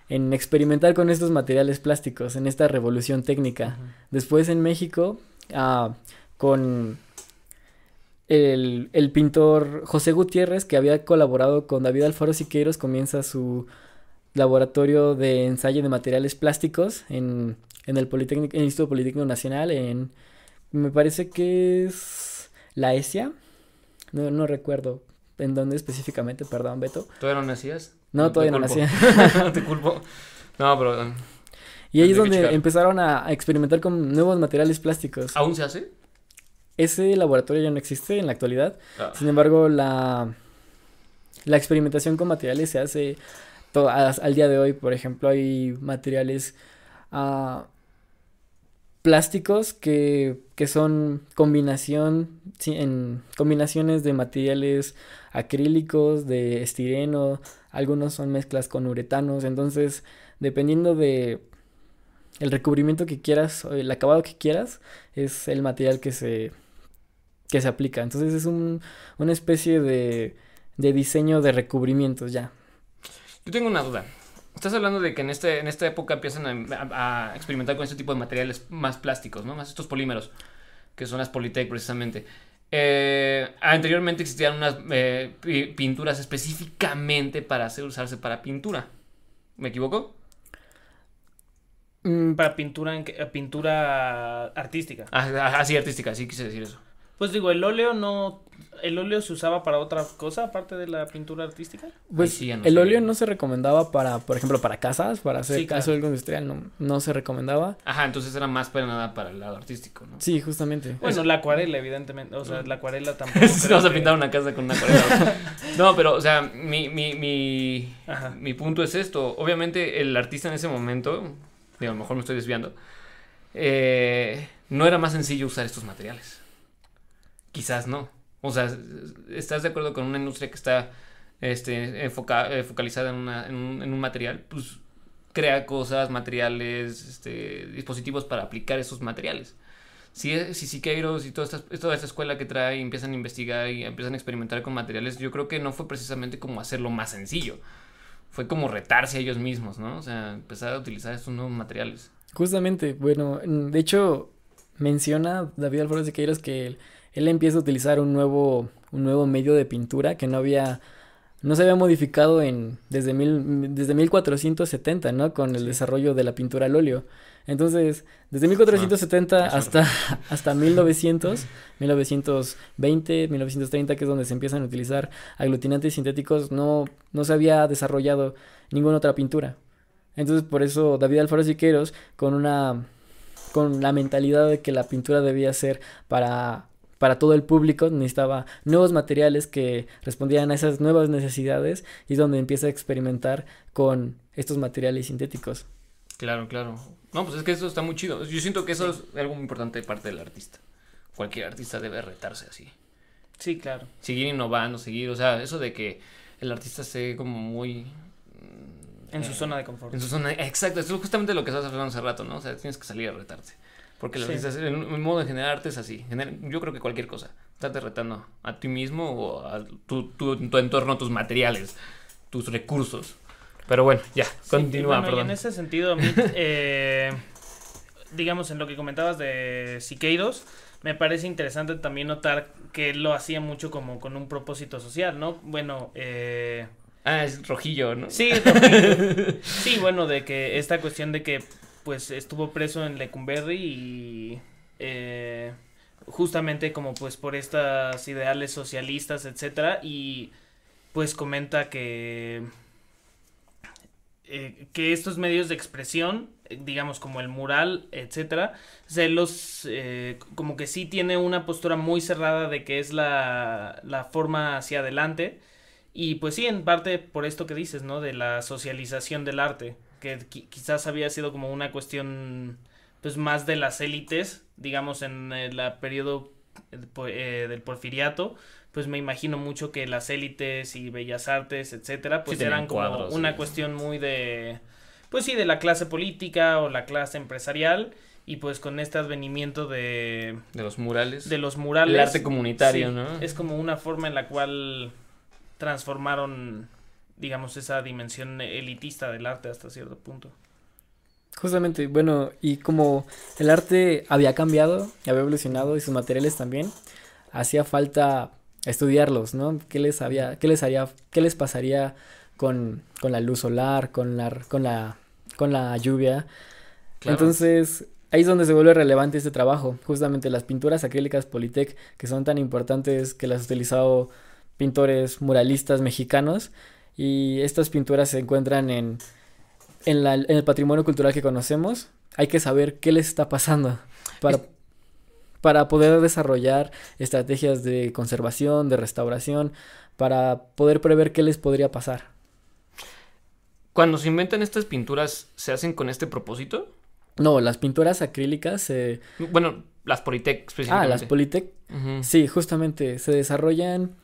en experimentar con estos materiales plásticos, en esta revolución técnica. Después en México, ah, con el, el pintor José Gutiérrez, que había colaborado con David Alfaro Siqueiros, comienza su laboratorio de ensayo de materiales plásticos en, en el, Politécnico, en el Instituto Politécnico Nacional, en, me parece que es la ESIA, no, no recuerdo en dónde específicamente, perdón, Beto. ¿Todavía no nacías? No, todavía no nacía. te culpo. No, pero um, Y ahí es donde empezaron a, a experimentar con nuevos materiales plásticos. ¿aún se hace? Ese laboratorio ya no existe en la actualidad. Ah. Sin embargo, la, la experimentación con materiales se hace a- al día de hoy. Por ejemplo, hay materiales ah, plásticos que, que son combinación, sí, en combinaciones de materiales acrílicos, de estireno, algunos son mezclas con uretanos. Entonces, dependiendo de el recubrimiento que quieras, o el acabado que quieras, es el material que se, que se aplica. Entonces es un, una especie de, de diseño de recubrimientos ya. Yo tengo una duda. Estás hablando de que en, este, en esta época empiezan a, experimentar con este tipo de materiales más plásticos, ¿no? Más estos polímeros, que son las Polytech precisamente. Eh, anteriormente existían unas eh, pi- pinturas específicamente para hacer, usarse para pintura. ¿Me equivoco? Mm, Para pintura, eh, pintura artística. Ah, ah, ah, sí, artística, sí quise decir eso. Pues digo, el óleo no... ¿El óleo se usaba para otra cosa aparte de la pintura artística? Pues sí no el sé. óleo no se recomendaba para, por ejemplo, para casas, para hacer Sí, claro. caso algo industrial, no, no se recomendaba. Ajá, entonces era más para nada para el lado artístico, ¿no? Sí, justamente. Bueno, Eso. la acuarela, evidentemente. O sea, la acuarela tampoco. Si vas a que- una casa con una acuarela. No, pero, o sea, mi, mi, mi, Ajá. mi punto es esto. Obviamente, el artista en ese momento, digo, a lo mejor me estoy desviando, eh, no era más sencillo usar estos materiales. Quizás no. O sea, ¿estás de acuerdo con una industria que está este, enfoca- eh, focalizada en, una- en un, en un material? Pues crea cosas, materiales, este, dispositivos para aplicar esos materiales. Si, si Siqueiros y toda esta, toda esta escuela que trae empiezan a investigar y empiezan a experimentar con materiales, yo creo que no fue precisamente como hacerlo más sencillo. Fue como retarse a ellos mismos, ¿no? O sea, empezar a utilizar estos nuevos materiales. Justamente, bueno, de hecho menciona David Alfaro Siqueiros que él empieza a utilizar un nuevo, un nuevo medio de pintura que no había, no se había modificado en, desde, mil, desde 1470, ¿no? Con el Sí. desarrollo de la pintura al óleo. Entonces, desde 1470 Ah, hasta, hasta 1900, 1920, 1930, que es donde se empiezan a utilizar aglutinantes sintéticos, no, no se había desarrollado ninguna otra pintura. Entonces, por eso David Alfaro Siqueiros, con una con la mentalidad de que la pintura debía ser para para todo el público, necesitaba nuevos materiales que respondieran a esas nuevas necesidades y es donde empieza a experimentar con estos materiales sintéticos. Claro, claro. No, pues es que eso está muy chido. Yo siento que eso es algo muy importante de parte del artista. Cualquier artista debe retarse así. Sí, claro. Seguir innovando, seguir, o sea, eso de que el artista esté como muy... En su eh, zona de confort. En su zona, exacto, eso es justamente lo que estabas hablando hace rato, ¿no? O sea, tienes que salir a retarte. Porque el Sí. el, modo de generar arte es así. Gener- yo creo que cualquier cosa. Estás retando a ti mismo o a tu, tu, tu entorno, tus materiales, tus recursos. Pero bueno, ya, Sí, continúa, bueno, perdón. en ese sentido, a mí, eh, digamos, en lo que comentabas de Siqueiros, me parece interesante también notar que él lo hacía mucho como con un propósito social, ¿no? Bueno, eh, Ah, es rojillo, ¿no? sí, Rojillo. sí, bueno, de que esta cuestión de que pues estuvo preso en Lecumberri y eh, justamente como pues por estas ideales socialistas, etcétera, y pues comenta que eh, que estos medios de expresión, digamos como el mural, etcétera, se los eh, como que sí tiene una postura muy cerrada de que es la, la forma hacia adelante. Y pues sí, en parte por esto que dices, ¿no? De la socialización del arte, que qui- quizás había sido como una cuestión pues más de las élites, digamos en el la periodo eh, eh, del porfiriato, pues me imagino mucho que las élites y bellas artes, etcétera, pues eran como cuadros, una sí. cuestión muy de pues sí, de la clase política o la clase empresarial y pues con este advenimiento de De los murales. de los murales. El arte comunitario, sí, ¿no? Es como una forma en la cual transformaron, digamos, esa dimensión elitista del arte hasta cierto punto. Justamente, bueno, y como el arte había cambiado, había evolucionado y sus materiales también, hacía falta estudiarlos, ¿no? ¿Qué les había, qué les haría, qué les pasaría con, con la luz solar, con la, con la, con la lluvia? Claro. Entonces, ahí es donde se vuelve relevante este trabajo. Justamente las pinturas acrílicas Politec, que son tan importantes que las han utilizado pintores muralistas mexicanos. Y estas pinturas se encuentran en, en, la- en el patrimonio cultural que conocemos. Hay que saber qué les está pasando para, para poder desarrollar estrategias de conservación, de restauración, para poder prever qué les podría pasar. Cuando se inventan estas pinturas, ¿se hacen con este propósito? No, las pinturas acrílicas, eh, Bueno, las Politec ah, específicamente. las Politec. Sí, justamente se desarrollan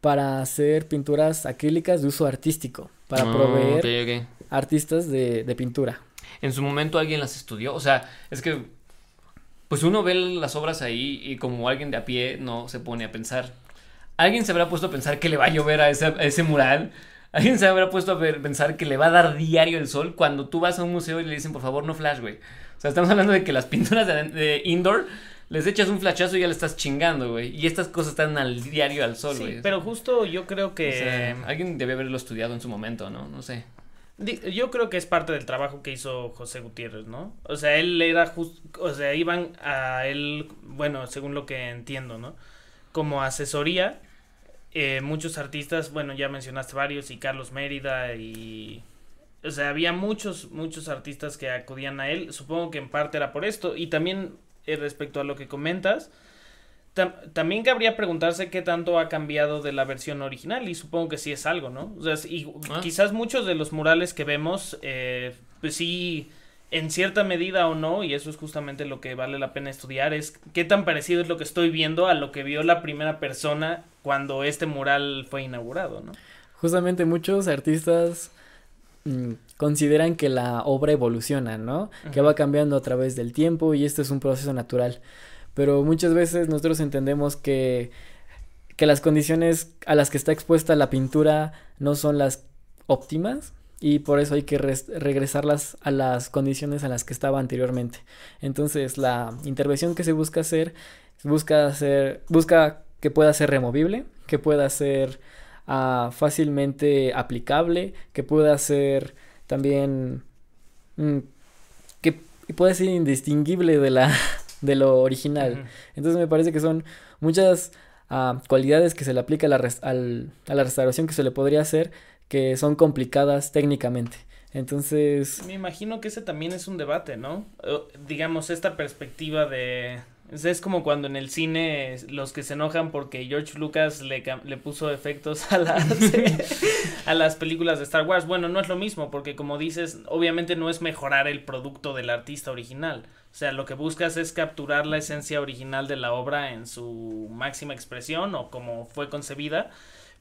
para hacer pinturas acrílicas de uso artístico, para Ah, proveer artistas de, de pintura. En su momento alguien las estudió. O sea, es que. Pues uno ve las obras ahí y como alguien de a pie no se pone a pensar. Alguien se habrá puesto a pensar que le va a llover a ese, a ese mural. Alguien se habrá puesto a ver- pensar que le va a dar diario el sol cuando tú vas a un museo y le dicen, por favor, no flash, güey. O sea, estamos hablando de que las pinturas de, de indoor les echas un flashazo y ya le estás chingando, güey. Y estas cosas están al diario al sol, Sí, güey. pero justo yo creo que... O sea, alguien debe haberlo estudiado en su momento, ¿no? No sé. Yo creo que es parte del trabajo que hizo José Gutiérrez, ¿no? O sea, él era justo, o sea, iban a él, bueno, según lo que entiendo, ¿no? Como asesoría, eh, muchos artistas, bueno, ya mencionaste varios, y Carlos Mérida, y... O sea, había muchos, muchos artistas que acudían a él, supongo que en parte era por esto, y también eh, respecto a lo que comentas, tam- también cabría preguntarse qué tanto ha cambiado de la versión original y supongo que sí es algo, ¿no? O sea, y Ah. quizás muchos de los murales que vemos, eh, pues sí, en cierta medida o no, y eso es justamente lo que vale la pena estudiar, es qué tan parecido es lo que estoy viendo a lo que vio la primera persona cuando este mural fue inaugurado, ¿no? Justamente muchos artistas consideran que la obra evoluciona, ¿no? Que va cambiando a través del tiempo y esto es un proceso natural. Pero muchas veces nosotros entendemos que, que las condiciones a las que está expuesta la pintura no son las óptimas y por eso hay que res- regresarlas a las condiciones a las que estaba anteriormente. Entonces la intervención que se busca hacer busca hacer busca que pueda ser removible, que pueda ser ah, fácilmente aplicable, que pueda ser también mm, que pueda ser indistinguible de la de lo original. Entonces me parece que son muchas ah, cualidades que se le aplica a la, al- a la restauración que se le podría hacer que son complicadas técnicamente. Entonces, Me imagino que ese también es un debate, ¿no? Digamos, esta perspectiva de... Es como cuando en el cine los que se enojan porque George Lucas le, le puso efectos a las, a las películas de Star Wars. Bueno, no es lo mismo porque como dices, obviamente no es mejorar el producto del artista original. O sea, lo que buscas es capturar la esencia original de la obra en su máxima expresión o como fue concebida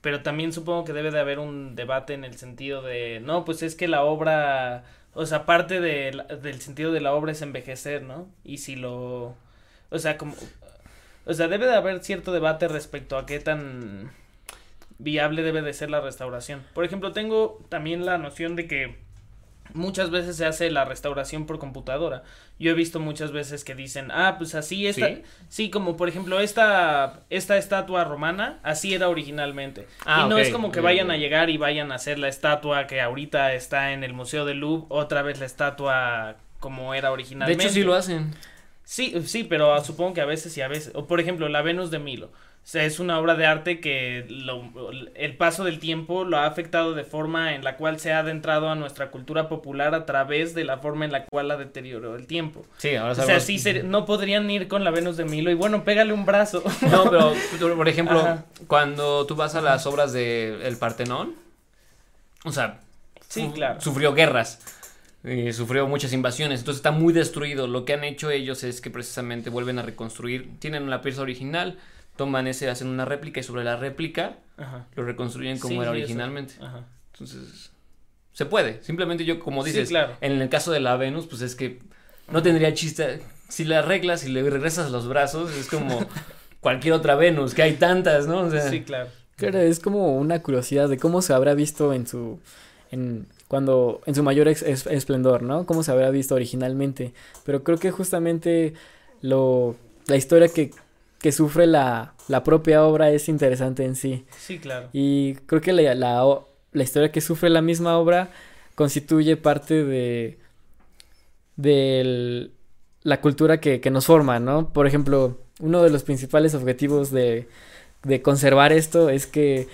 pero también supongo que debe de haber un debate en el sentido de, no, pues es que la obra, o sea, parte de del sentido de la obra es envejecer, ¿no? Y si lo, o sea, como, o sea, debe de haber cierto debate respecto a qué tan viable debe de ser la restauración. Por ejemplo, tengo también la noción de que muchas veces se hace la restauración por computadora. Yo he visto muchas veces que dicen, ah, pues así esta, ¿Sí? sí, como por ejemplo esta, esta estatua romana, así era originalmente. Ah, y no es como que vayan a llegar y vayan a hacer la estatua que ahorita está en el Museo del Louvre, otra vez la estatua como era De originalmente. hecho, sí lo hacen. Sí, sí, pero supongo que a veces y a veces. O por ejemplo, la Venus de Milo. O sea, es una obra de arte que lo, el paso del tiempo lo ha afectado de forma en la cual se ha adentrado a nuestra cultura popular a través de la forma en la cual la deterioró el tiempo. Sí, ahora O sabemos. sea, sí, se- no podrían ir con la Venus de Milo y bueno, pégale un brazo. No, pero por ejemplo, Ajá. cuando tú vas a las obras de El Partenón, o sea, Sí, claro. sufrió guerras, y sufrió muchas invasiones, entonces está muy destruido. Lo que han hecho ellos es que precisamente vuelven a reconstruir, tienen la pieza original, toman ese, hacen una réplica y sobre la réplica Ajá. lo reconstruyen como Sí, era originalmente. Ajá. Entonces, se puede. Simplemente yo, como Sí, dices, claro. en el caso de la Venus, pues es que no tendría chiste. Si la arreglas y le regresas los brazos, es como cualquier otra Venus, que hay tantas, ¿no? O sea, Sí, claro. Claro, es como una curiosidad de cómo se habrá visto en su en cuando en su mayor es- esplendor, ¿no? Cómo se habrá visto originalmente, pero creo que justamente lo la historia que que sufre la la propia obra es interesante en sí Sí, claro. y creo que la la, la historia que sufre la misma obra constituye parte de de la cultura que, que nos forma, ¿no? Por ejemplo, uno de los principales objetivos de, de conservar esto es que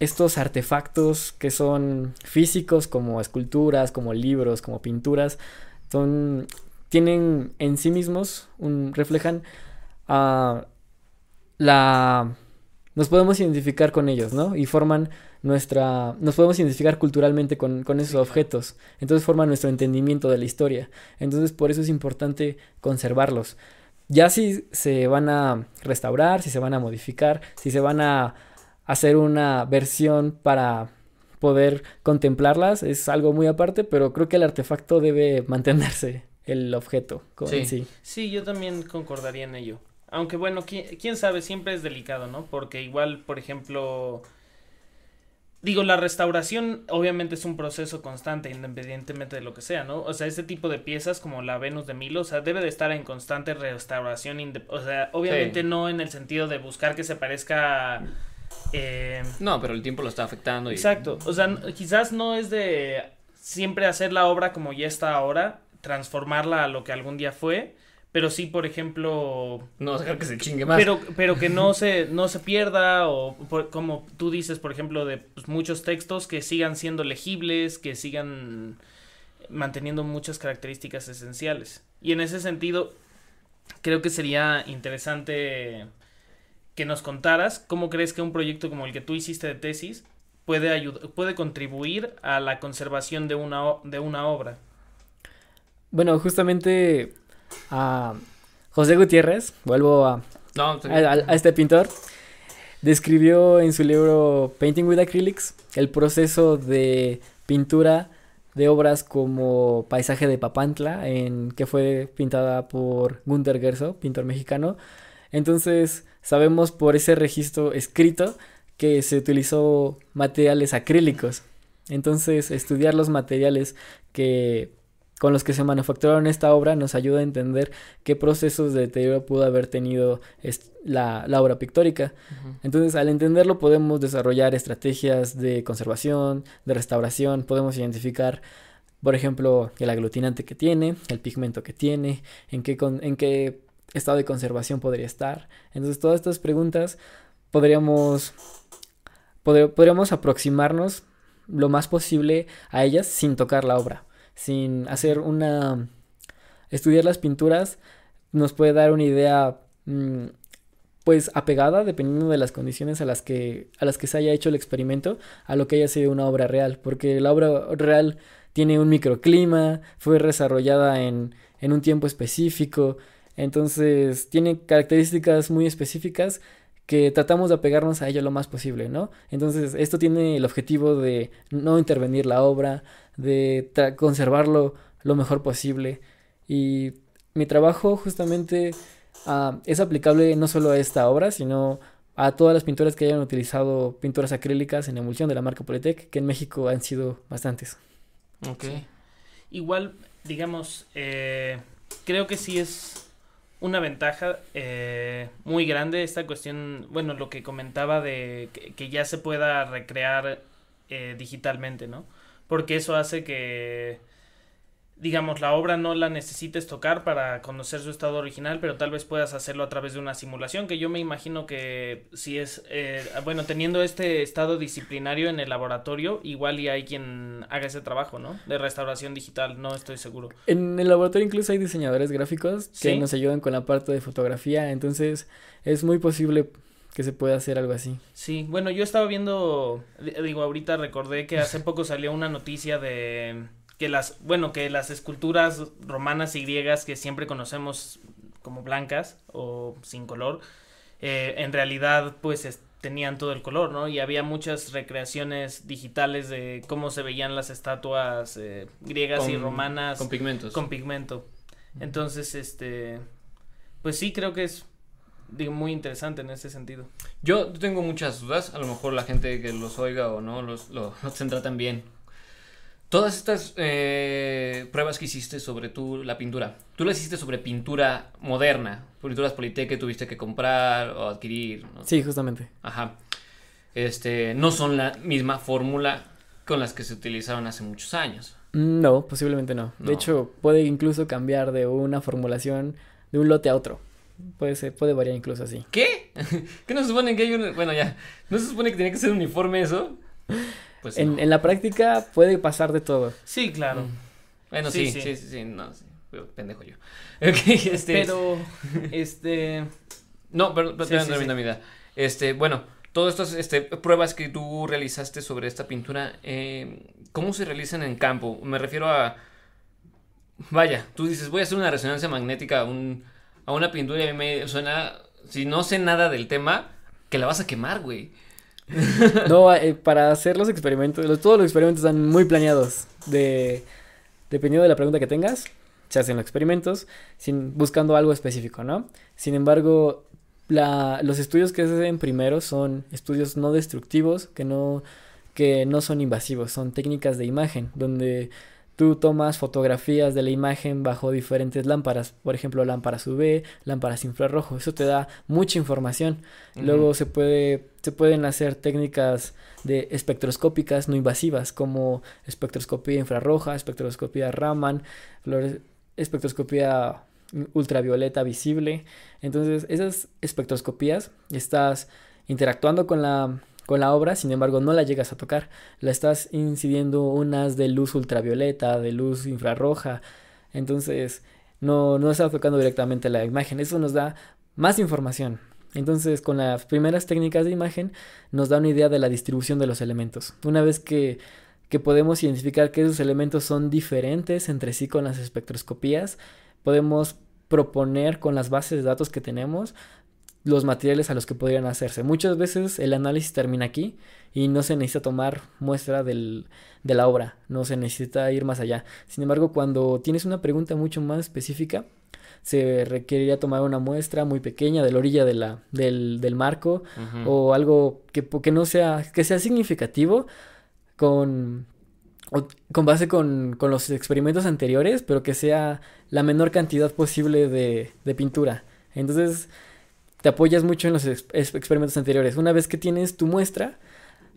estos artefactos que son físicos, como esculturas, como libros, como pinturas, son, tienen en sí mismos, un, reflejan ah, la... Nos podemos identificar con ellos, ¿no? Y forman nuestra... Nos podemos identificar culturalmente con, con esos objetos. Entonces forman nuestro entendimiento de la historia. Entonces por eso es importante conservarlos. Ya si se van a restaurar, si se van a modificar, si se van a hacer una versión para poder contemplarlas, es algo muy aparte, pero creo que el artefacto debe mantenerse, el objeto con Sí. sí. Sí, yo también concordaría en ello. Aunque bueno, quién, quién sabe, siempre es delicado, ¿no? Porque igual, por ejemplo, digo, la restauración obviamente es un proceso constante, independientemente de lo que sea, ¿no? O sea, este tipo de piezas como la Venus de Milo, o sea, debe de estar en constante restauración, o sea, obviamente Sí. no en el sentido de buscar que se parezca... eh, No, pero el tiempo lo está afectando. Y... Exacto, o sea, quizás no es de siempre hacer la obra como ya está ahora, transformarla a lo que algún día fue, pero sí, por ejemplo, No dejar que se chingue más. pero, pero que no se, no se pierda, o por- como tú dices, por ejemplo, de pues, muchos textos que sigan siendo legibles, que sigan manteniendo muchas características esenciales. Y en ese sentido, creo que sería interesante que nos contaras cómo crees que un proyecto como el que tú hiciste de tesis puede ayudar, puede contribuir a la conservación de una, o- de una obra. Bueno, justamente a José Gutiérrez, vuelvo a, No, sí. a, a- a este pintor, describió en su libro Painting with Acrylics el proceso de pintura de obras como Paisaje de Papantla, en, que fue pintada por Gunther Gerso, pintor mexicano. Entonces, sabemos por ese registro escrito que se utilizó materiales acrílicos. Entonces, estudiar los materiales que con los que se manufacturaron esta obra nos ayuda a entender qué procesos de deterioro pudo haber tenido la, la obra pictórica. Entonces, al entenderlo, podemos desarrollar estrategias de conservación, de restauración, podemos identificar, por ejemplo, el aglutinante que tiene, el pigmento que tiene, en qué, con- en qué estado de conservación podría estar. Entonces, todas estas preguntas podríamos, podr- podríamos aproximarnos lo más posible a ellas sin tocar la obra, sin hacer una... Estudiar las pinturas nos puede dar una idea mm, pues apegada dependiendo de las condiciones a las que a las que se haya hecho el experimento a lo que haya sido una obra real porque la obra real tiene un microclima fue desarrollada en, en un tiempo específico entonces tiene características muy específicas que tratamos de apegarnos a ello lo más posible, ¿no? Entonces, esto tiene el objetivo de no intervenir la obra, de conservarlo lo mejor posible. Y mi trabajo justamente ah, es aplicable no solo a esta obra, sino a todas las pinturas que hayan utilizado pinturas acrílicas en emulsión de la marca Polytech, que en México han sido bastantes. Ok. Igual, digamos, eh, creo que sí es una ventaja eh, muy grande esta cuestión, bueno, lo que comentaba de que, ya se pueda recrear eh, digitalmente, ¿no? Porque eso hace que digamos, la obra no la necesites tocar para conocer su estado original, pero tal vez puedas hacerlo a través de una simulación, que yo me imagino que si es, eh, bueno, teniendo este estado disciplinario en el laboratorio, igual y hay quien haga ese trabajo, ¿no? De restauración digital, no estoy seguro. En el laboratorio incluso hay diseñadores gráficos que ¿Sí? nos ayudan con la parte de fotografía, entonces es muy posible que se pueda hacer algo así. Sí, bueno, yo estaba viendo, di- digo, ahorita recordé que hace poco salió una noticia de que las, bueno, que las esculturas romanas y griegas que siempre conocemos como blancas o sin color, eh, en realidad pues es- tenían todo el color, ¿no? Y había muchas recreaciones digitales de cómo se veían las estatuas eh, griegas y romanas Con pigmentos. con pigmento. Entonces, este, pues sí, creo que es digo, muy interesante en ese sentido. Yo tengo muchas dudas, a lo mejor la gente que los oiga o no los, lo, no se tratan bien. Todas estas eh, pruebas que hiciste sobre tu, la pintura, tú las hiciste sobre pintura moderna, pinturas Politec que tuviste que comprar o adquirir, ¿no? Sí, justamente. Ajá. Este, no son la misma fórmula con las que se utilizaron hace muchos años. Mm, No, posiblemente no. No. De hecho, puede incluso cambiar de una formulación de un lote a otro. Puede ser, puede variar incluso así. ¿Qué? ¿Qué no se supone que hay un... Bueno, ya, ¿no se supone que tiene que ser uniforme eso? Pues En, no. en la práctica puede pasar de todo. Sí, claro. Bueno, Sí, sí, sí. sí, sí, no, sí, pero pendejo yo. Ok, este... Pero, este, No, pero, pero Sí, todavía sí, no sí. termina mi idea. Este, bueno, todas estas este, pruebas que tú realizaste sobre esta pintura, eh, ¿cómo se realizan en campo? Me refiero a... Vaya, tú dices, voy a hacer una resonancia magnética a, un, a una pintura y a mí me suena... Si no sé nada del tema, que la vas a quemar, güey. No, eh, para hacer los experimentos, todos los experimentos están muy planeados. De, dependiendo de la pregunta que tengas, se hacen los experimentos sin, buscando algo específico, ¿no? Sin embargo, los estudios que se hacen primero son estudios no destructivos, que no, que no son invasivos, son técnicas de imagen, donde tú tomas fotografías de la imagen bajo diferentes lámparas, por ejemplo, lámparas UV, lámparas infrarrojo, eso te da mucha información. Luego se puede se pueden hacer técnicas de espectroscópicas no invasivas como espectroscopía infrarroja, espectroscopía Raman, espectroscopía ultravioleta visible. Entonces, esas espectroscopías estás interactuando con la con la obra, sin embargo, no la llegas a tocar. La estás incidiendo unas de luz ultravioleta, de luz infrarroja. Entonces, no, no estás tocando directamente la imagen. Eso nos da más información. Entonces, con las primeras técnicas de imagen, nos da una idea de la distribución de los elementos. Una vez que, que podemos identificar que esos elementos son diferentes entre sí con las espectroscopías, podemos proponer con las bases de datos que tenemos los materiales a los que podrían hacerse. Muchas veces el análisis termina aquí y no se necesita tomar muestra del, de la obra, no se necesita ir más allá. Sin embargo, cuando tienes una pregunta mucho más específica, se requeriría tomar una muestra muy pequeña de la orilla de la, del, del marco o algo que, no sea, que sea significativo con, o- con base con, con los experimentos anteriores, pero que sea la menor cantidad posible de, de pintura. Entonces, te apoyas mucho en los ex- ex- experimentos anteriores. Una vez que tienes tu muestra,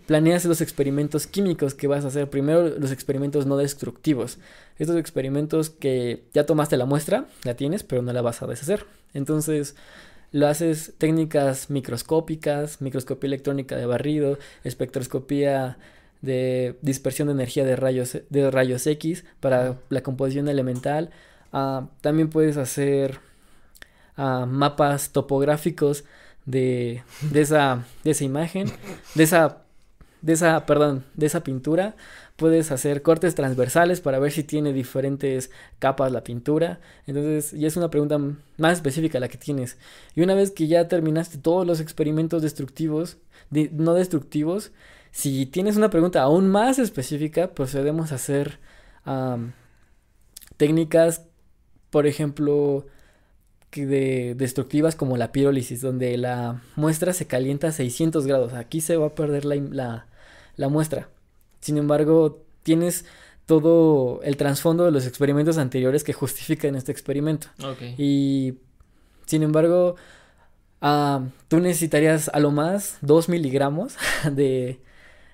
planeas los experimentos químicos que vas a hacer. Primero, los experimentos no destructivos. Estos experimentos que ya tomaste la muestra, la tienes, pero no la vas a deshacer. Entonces, lo haces técnicas microscópicas, microscopía electrónica de barrido, espectroscopía de dispersión de energía de rayos, de rayos X para la composición elemental. Ah, también puedes hacer mapas topográficos de, esa, de esa imagen, de esa, de esa, perdón, de esa pintura. Puedes hacer cortes transversales para ver si tiene diferentes capas la pintura. Entonces, ya es una pregunta más específica la que tienes. Y una vez que ya terminaste todos los experimentos destructivos, de- no destructivos, si tienes una pregunta aún más específica, procedemos a hacer técnicas, por ejemplo, de destructivas como la pirólisis, donde la muestra se calienta a 600 grados. Aquí se va a perder la, la, la muestra. Sin embargo, tienes todo el trasfondo de los experimentos anteriores que justifican este experimento. Y sin embargo, ah, tú necesitarías a lo más 2 miligramos de,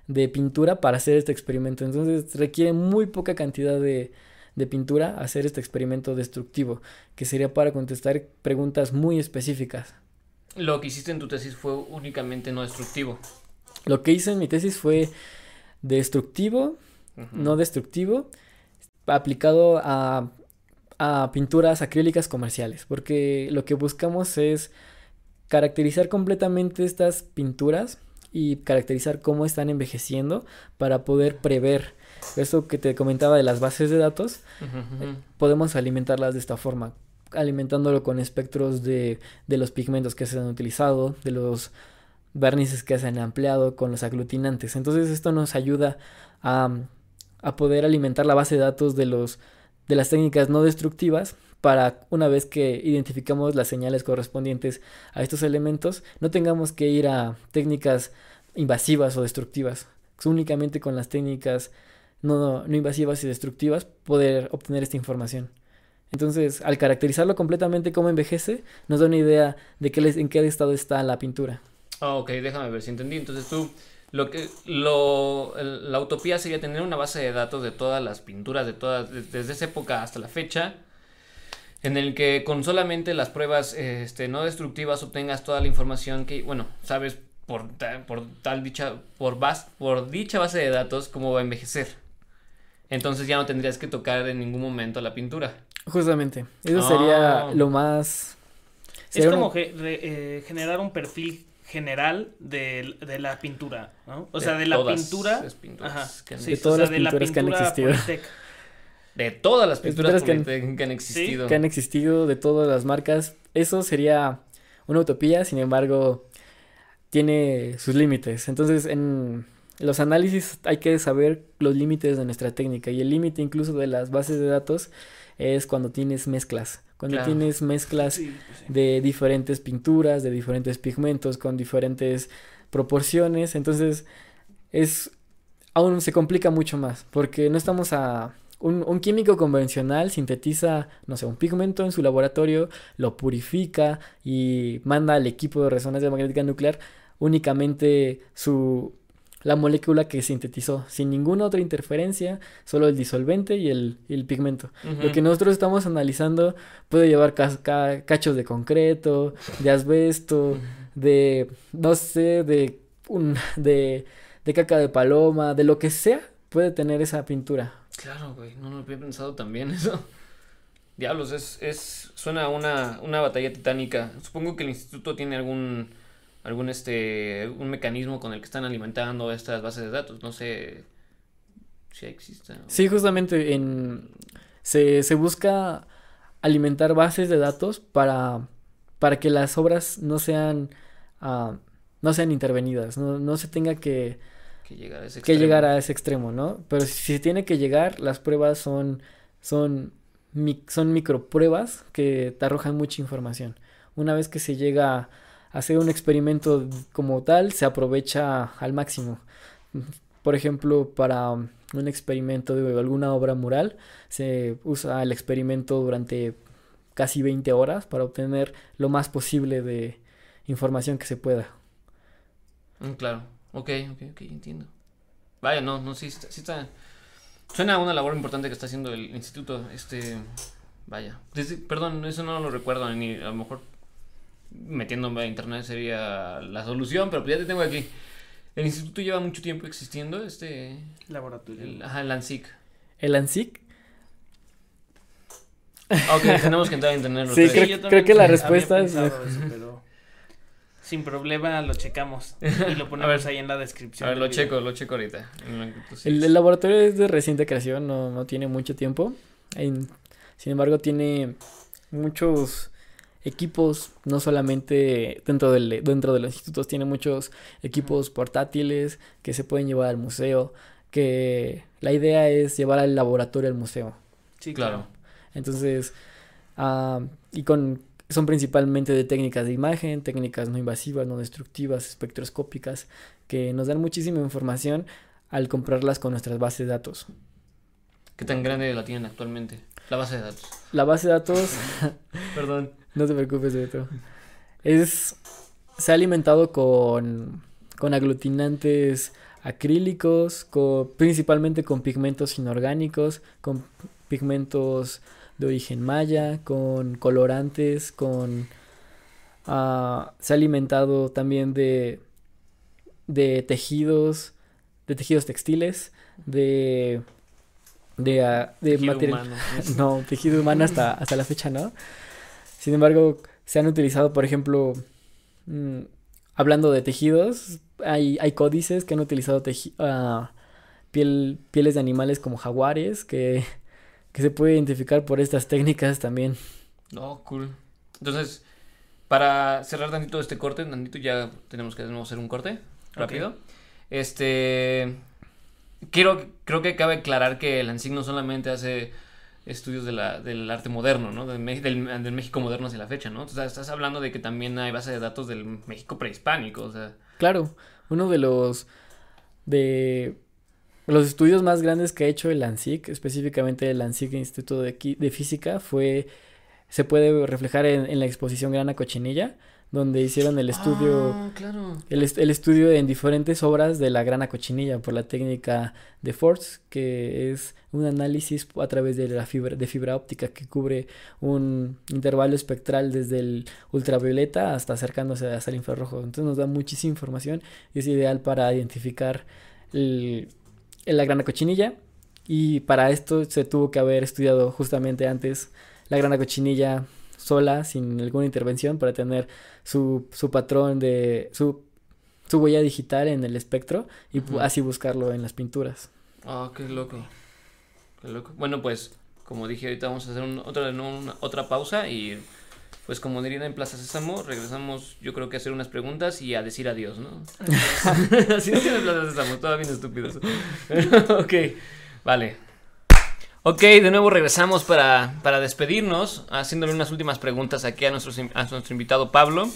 de pintura para hacer este experimento. Entonces requiere muy poca cantidad de, de pintura hacer este experimento destructivo, que sería para contestar preguntas muy específicas. Lo que hiciste en tu tesis fue únicamente no destructivo. Lo que hice en mi tesis fue destructivo, no destructivo, aplicado a, a pinturas acrílicas comerciales, porque lo que buscamos es caracterizar completamente estas pinturas y caracterizar cómo están envejeciendo para poder prever eso que te comentaba de las bases de datos, ujú. podemos alimentarlas de esta forma, alimentándolo con espectros de, de los pigmentos que se han utilizado, de los barnices que se han empleado, con los aglutinantes. Entonces esto nos ayuda a, a poder alimentar la base de datos de, los, de las técnicas no destructivas para una vez que identificamos las señales correspondientes a estos elementos, no tengamos que ir a técnicas invasivas o destructivas. Únicamente con las técnicas no, no invasivas y destructivas poder obtener esta información. Entonces, al caracterizarlo completamente como envejece, nos da una idea de qué, les- en qué estado está la pintura. Ah, ok, déjame ver si entendí. Entonces tú, lo que, lo, la utopía sería tener una base de datos de todas las pinturas, de todas, de- desde esa época hasta la fecha, en el que con solamente las pruebas este, no destructivas obtengas toda la información que, bueno, sabes por, por tal dicha, por, bas- por dicha base de datos cómo va a envejecer. Entonces ya no tendrías que tocar en ningún momento la pintura. Justamente, eso Ah. sería lo más... Es como una- ge- re- eh, generar un perfil general de, de la pintura, ¿no? O De sea, de la todas pintura. las pinturas Ajá. que han sí, De o todas sea, las de la pinturas que han pintura existido. Politec. De todas las pinturas pinturas que han- que han, que han existido. que han existido de todas las marcas. Eso sería una utopía, sin embargo, tiene sus límites. Entonces, en los análisis hay que saber los límites de nuestra técnica y el límite incluso de las bases de datos es cuando tienes mezclas. Cuando Claro. tienes mezclas Sí, pues sí. de diferentes pinturas, de diferentes pigmentos, con diferentes proporciones. Entonces, es aún se complica mucho más, porque no estamos a... Un, un químico convencional sintetiza, no sé, un pigmento en su laboratorio, lo purifica y manda al equipo de resonancia magnética nuclear únicamente su la molécula que sintetizó, sin ninguna otra interferencia, solo el disolvente y el, y el pigmento. Lo que nosotros estamos analizando puede llevar ca- cachos de concreto, de asbesto, de, no sé, de, un, de, de caca de paloma, de lo que sea, puede tener esa pintura. Claro, güey, no lo había pensado también eso. Diablos, es, es, suena a una, una batalla titánica. Supongo que el instituto tiene algún, algún este, un mecanismo con el que están alimentando estas bases de datos. No sé si existe. Sí, justamente en, se, se busca alimentar bases de datos para, para que las obras no sean, ah, no sean intervenidas, no, no se tenga que, que llegar a ese que extremo. llegar a ese extremo, ¿no? Pero si se tiene que llegar, las pruebas son, son, mi- son micropruebas que te arrojan mucha información. Una vez que se llega a hacer un experimento como tal, se aprovecha al máximo. Por ejemplo, para un experimento de alguna obra mural, se usa el experimento durante casi 20 horas para obtener lo más posible de información que se pueda. Mm, claro, ok, ok, ok, entiendo. Vaya, no, no, sí, está, sí está. Suena a una labor importante que está haciendo el instituto. Este, vaya. Perdón, eso no lo recuerdo, ni a lo mejor metiéndome a internet sería la solución, pero pues ya te tengo aquí. El instituto lleva mucho tiempo existiendo, este, Laboratorio. el, ajá, el ANSIC. El ANSIC Ok, tenemos que entrar a internet. Sí, creo- yo también creo que la respuesta es- pensado eso, pero sin problema lo checamos y lo ponemos ver. ahí en la descripción. A ver, del lo video. checo, lo checo ahorita. El, laboratorio es de reciente creación, no, no tiene mucho tiempo. En- sin embargo, tiene muchos equipos, no solamente dentro, del, dentro de los institutos, tiene muchos equipos portátiles que se pueden llevar al museo, que la idea es llevar al laboratorio al museo. Sí, Claro. Entonces, ah, y con, son principalmente de técnicas de imagen, técnicas no invasivas, no destructivas, espectroscópicas, que nos dan muchísima información al comprarlas con nuestras bases de datos. ¿Qué tan grande la tienen actualmente? La base de datos. La base de datos, Perdón. No te preocupes, Beto, es, se ha alimentado con, con aglutinantes acrílicos, con, principalmente con pigmentos inorgánicos, con pigmentos de origen maya, con colorantes, con... ah, se ha alimentado también de, de tejidos, de tejidos textiles, de... De, ah, de Tejido material- humano. no, tejido humano hasta, hasta la fecha, ¿no? Sin embargo, se han utilizado, por ejemplo, mm, hablando de tejidos, hay, hay códices que han utilizado ah, piel, pieles de animales como jaguares, que, que se puede identificar por estas técnicas también. No, cool. Entonces, para cerrar tantito este corte, tantito ya tenemos que hacer un corte rápido. Este, quiero, creo que cabe aclarar que el ANSIC no solamente hace estudios del arte moderno, ¿no? Del, México moderno hacia la fecha, ¿no? O sea, estás hablando de que también hay base de datos del México prehispánico, o Claro, uno de los de los estudios más grandes que ha hecho el ANSIC, específicamente el ANSIC Instituto de, de Física, fue se puede reflejar en, en la exposición Grana Cochinilla, donde hicieron el estudio Ah, claro. el, el estudio en diferentes obras de la grana cochinilla por la técnica de Force, que es un análisis a través de la fibra, de fibra óptica que cubre un intervalo espectral desde el ultravioleta hasta acercándose hasta el infrarrojo. Entonces nos da muchísima información y es ideal para identificar el- la grana cochinilla. Y para esto se tuvo que haber estudiado justamente antes la grana cochinilla sola, sin alguna intervención, para tener su, su patrón de su, su huella digital en el espectro y pu- Ujú. así buscarlo en las pinturas. Ah, qué loco. Qué loco. Bueno, pues, como dije, ahorita vamos a hacer un- otra, una- otra pausa y, pues, como dirían en Plaza Sésamo, regresamos, yo creo que a hacer unas preguntas y a decir adiós, ¿no? Así es en Plaza Sésamo, todo bien estúpidos. ok, vale. Ok, de nuevo regresamos para, para despedirnos, haciéndole unas últimas preguntas aquí a, nuestros a nuestro invitado Pablo.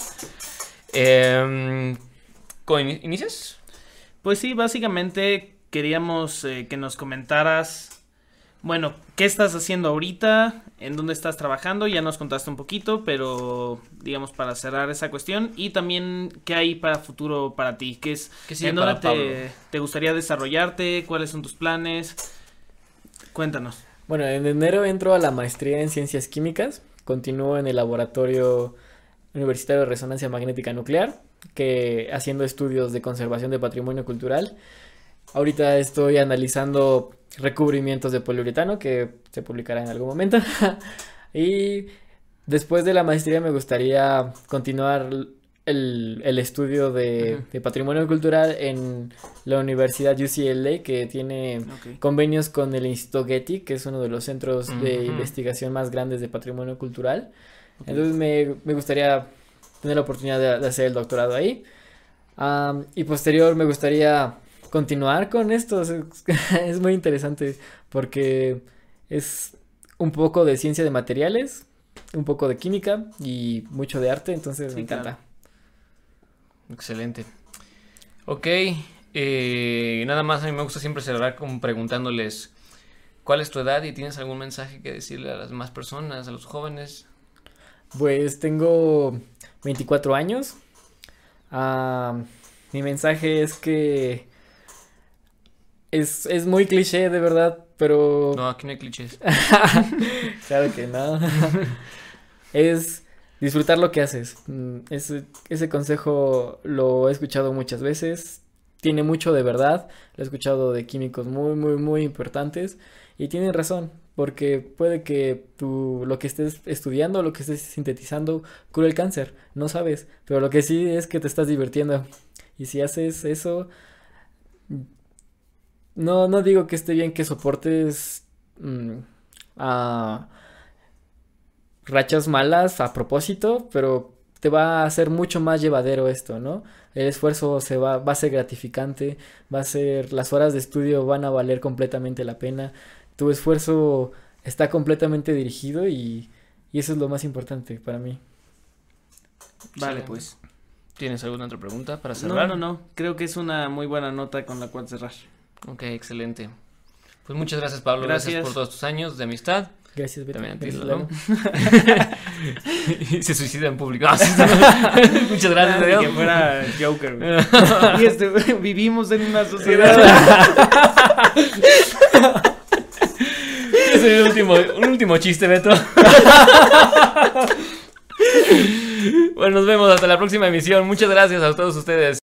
¿con- ¿Inicias? Pues sí, básicamente queríamos eh, que nos comentaras, bueno, ¿qué estás haciendo ahorita? ¿En dónde estás trabajando? Ya nos contaste un poquito, pero digamos para cerrar esa cuestión y también qué hay para futuro para ti, qué es, ¿Qué en dónde te gustaría desarrollarte, cuáles son tus planes, cuéntanos. Bueno, en enero entro a la maestría en ciencias químicas, continúo en el laboratorio universitario de resonancia magnética nuclear, que haciendo estudios de conservación de patrimonio cultural. Ahorita estoy analizando recubrimientos de poliuretano que se publicará en algún momento. y después de la maestría me gustaría continuar el, el estudio de, patrimonio cultural en la Universidad UCLA, que tiene convenios con el Instituto Getty, que es uno de los centros de investigación más grandes de patrimonio cultural. Entonces me, me gustaría tener la oportunidad de, de hacer el doctorado ahí. Am, y posterior me gustaría continuar con esto. Es, es muy interesante porque es un poco de ciencia de materiales, un poco de química y mucho de arte, entonces Sí, me encanta. claro. Excelente. Ok, eh, nada más a mí me gusta siempre cerrar como preguntándoles cuál es tu edad y tienes algún mensaje que decirle a las demás personas, a los jóvenes. Pues tengo 24 años. Ah, mi mensaje es que es, es muy cliché de verdad, pero No, aquí no hay clichés. claro que no. es disfrutar lo que haces. Mm, Ese, consejo lo he escuchado muchas veces. Tiene mucho de verdad. Lo he escuchado de químicos muy, muy, muy importantes. Y tienen razón. Porque puede que tú, lo que estés estudiando, lo que estés sintetizando, cure el cáncer. No sabes. Pero lo que sí es que te estás divirtiendo. Y si haces eso, no, no digo que esté bien que soportes mm, a rachas malas a propósito, pero te va a hacer mucho más llevadero esto, ¿no? El esfuerzo se va, va a ser gratificante, va a ser, las horas de estudio van a valer completamente la pena, tu esfuerzo está completamente dirigido y, y eso es lo más importante para mí. Vale, pues. ¿Tienes alguna otra pregunta para No, cerrar? no, no, creo que es una muy buena nota con la cual cerrar. Ok, excelente. Pues muchas gracias, Pablo. Gracias, Gracias. por todos tus años de amistad. Gracias, Beto. También a ti, Gracias, Lalo. Y se suicida en público. Ah, muchas gracias, adiós. que fuera Joker. y este, vivimos en una sociedad. ¿Quieres oír un último, un último chiste, Beto? bueno, nos vemos hasta la próxima emisión. Muchas gracias a todos ustedes.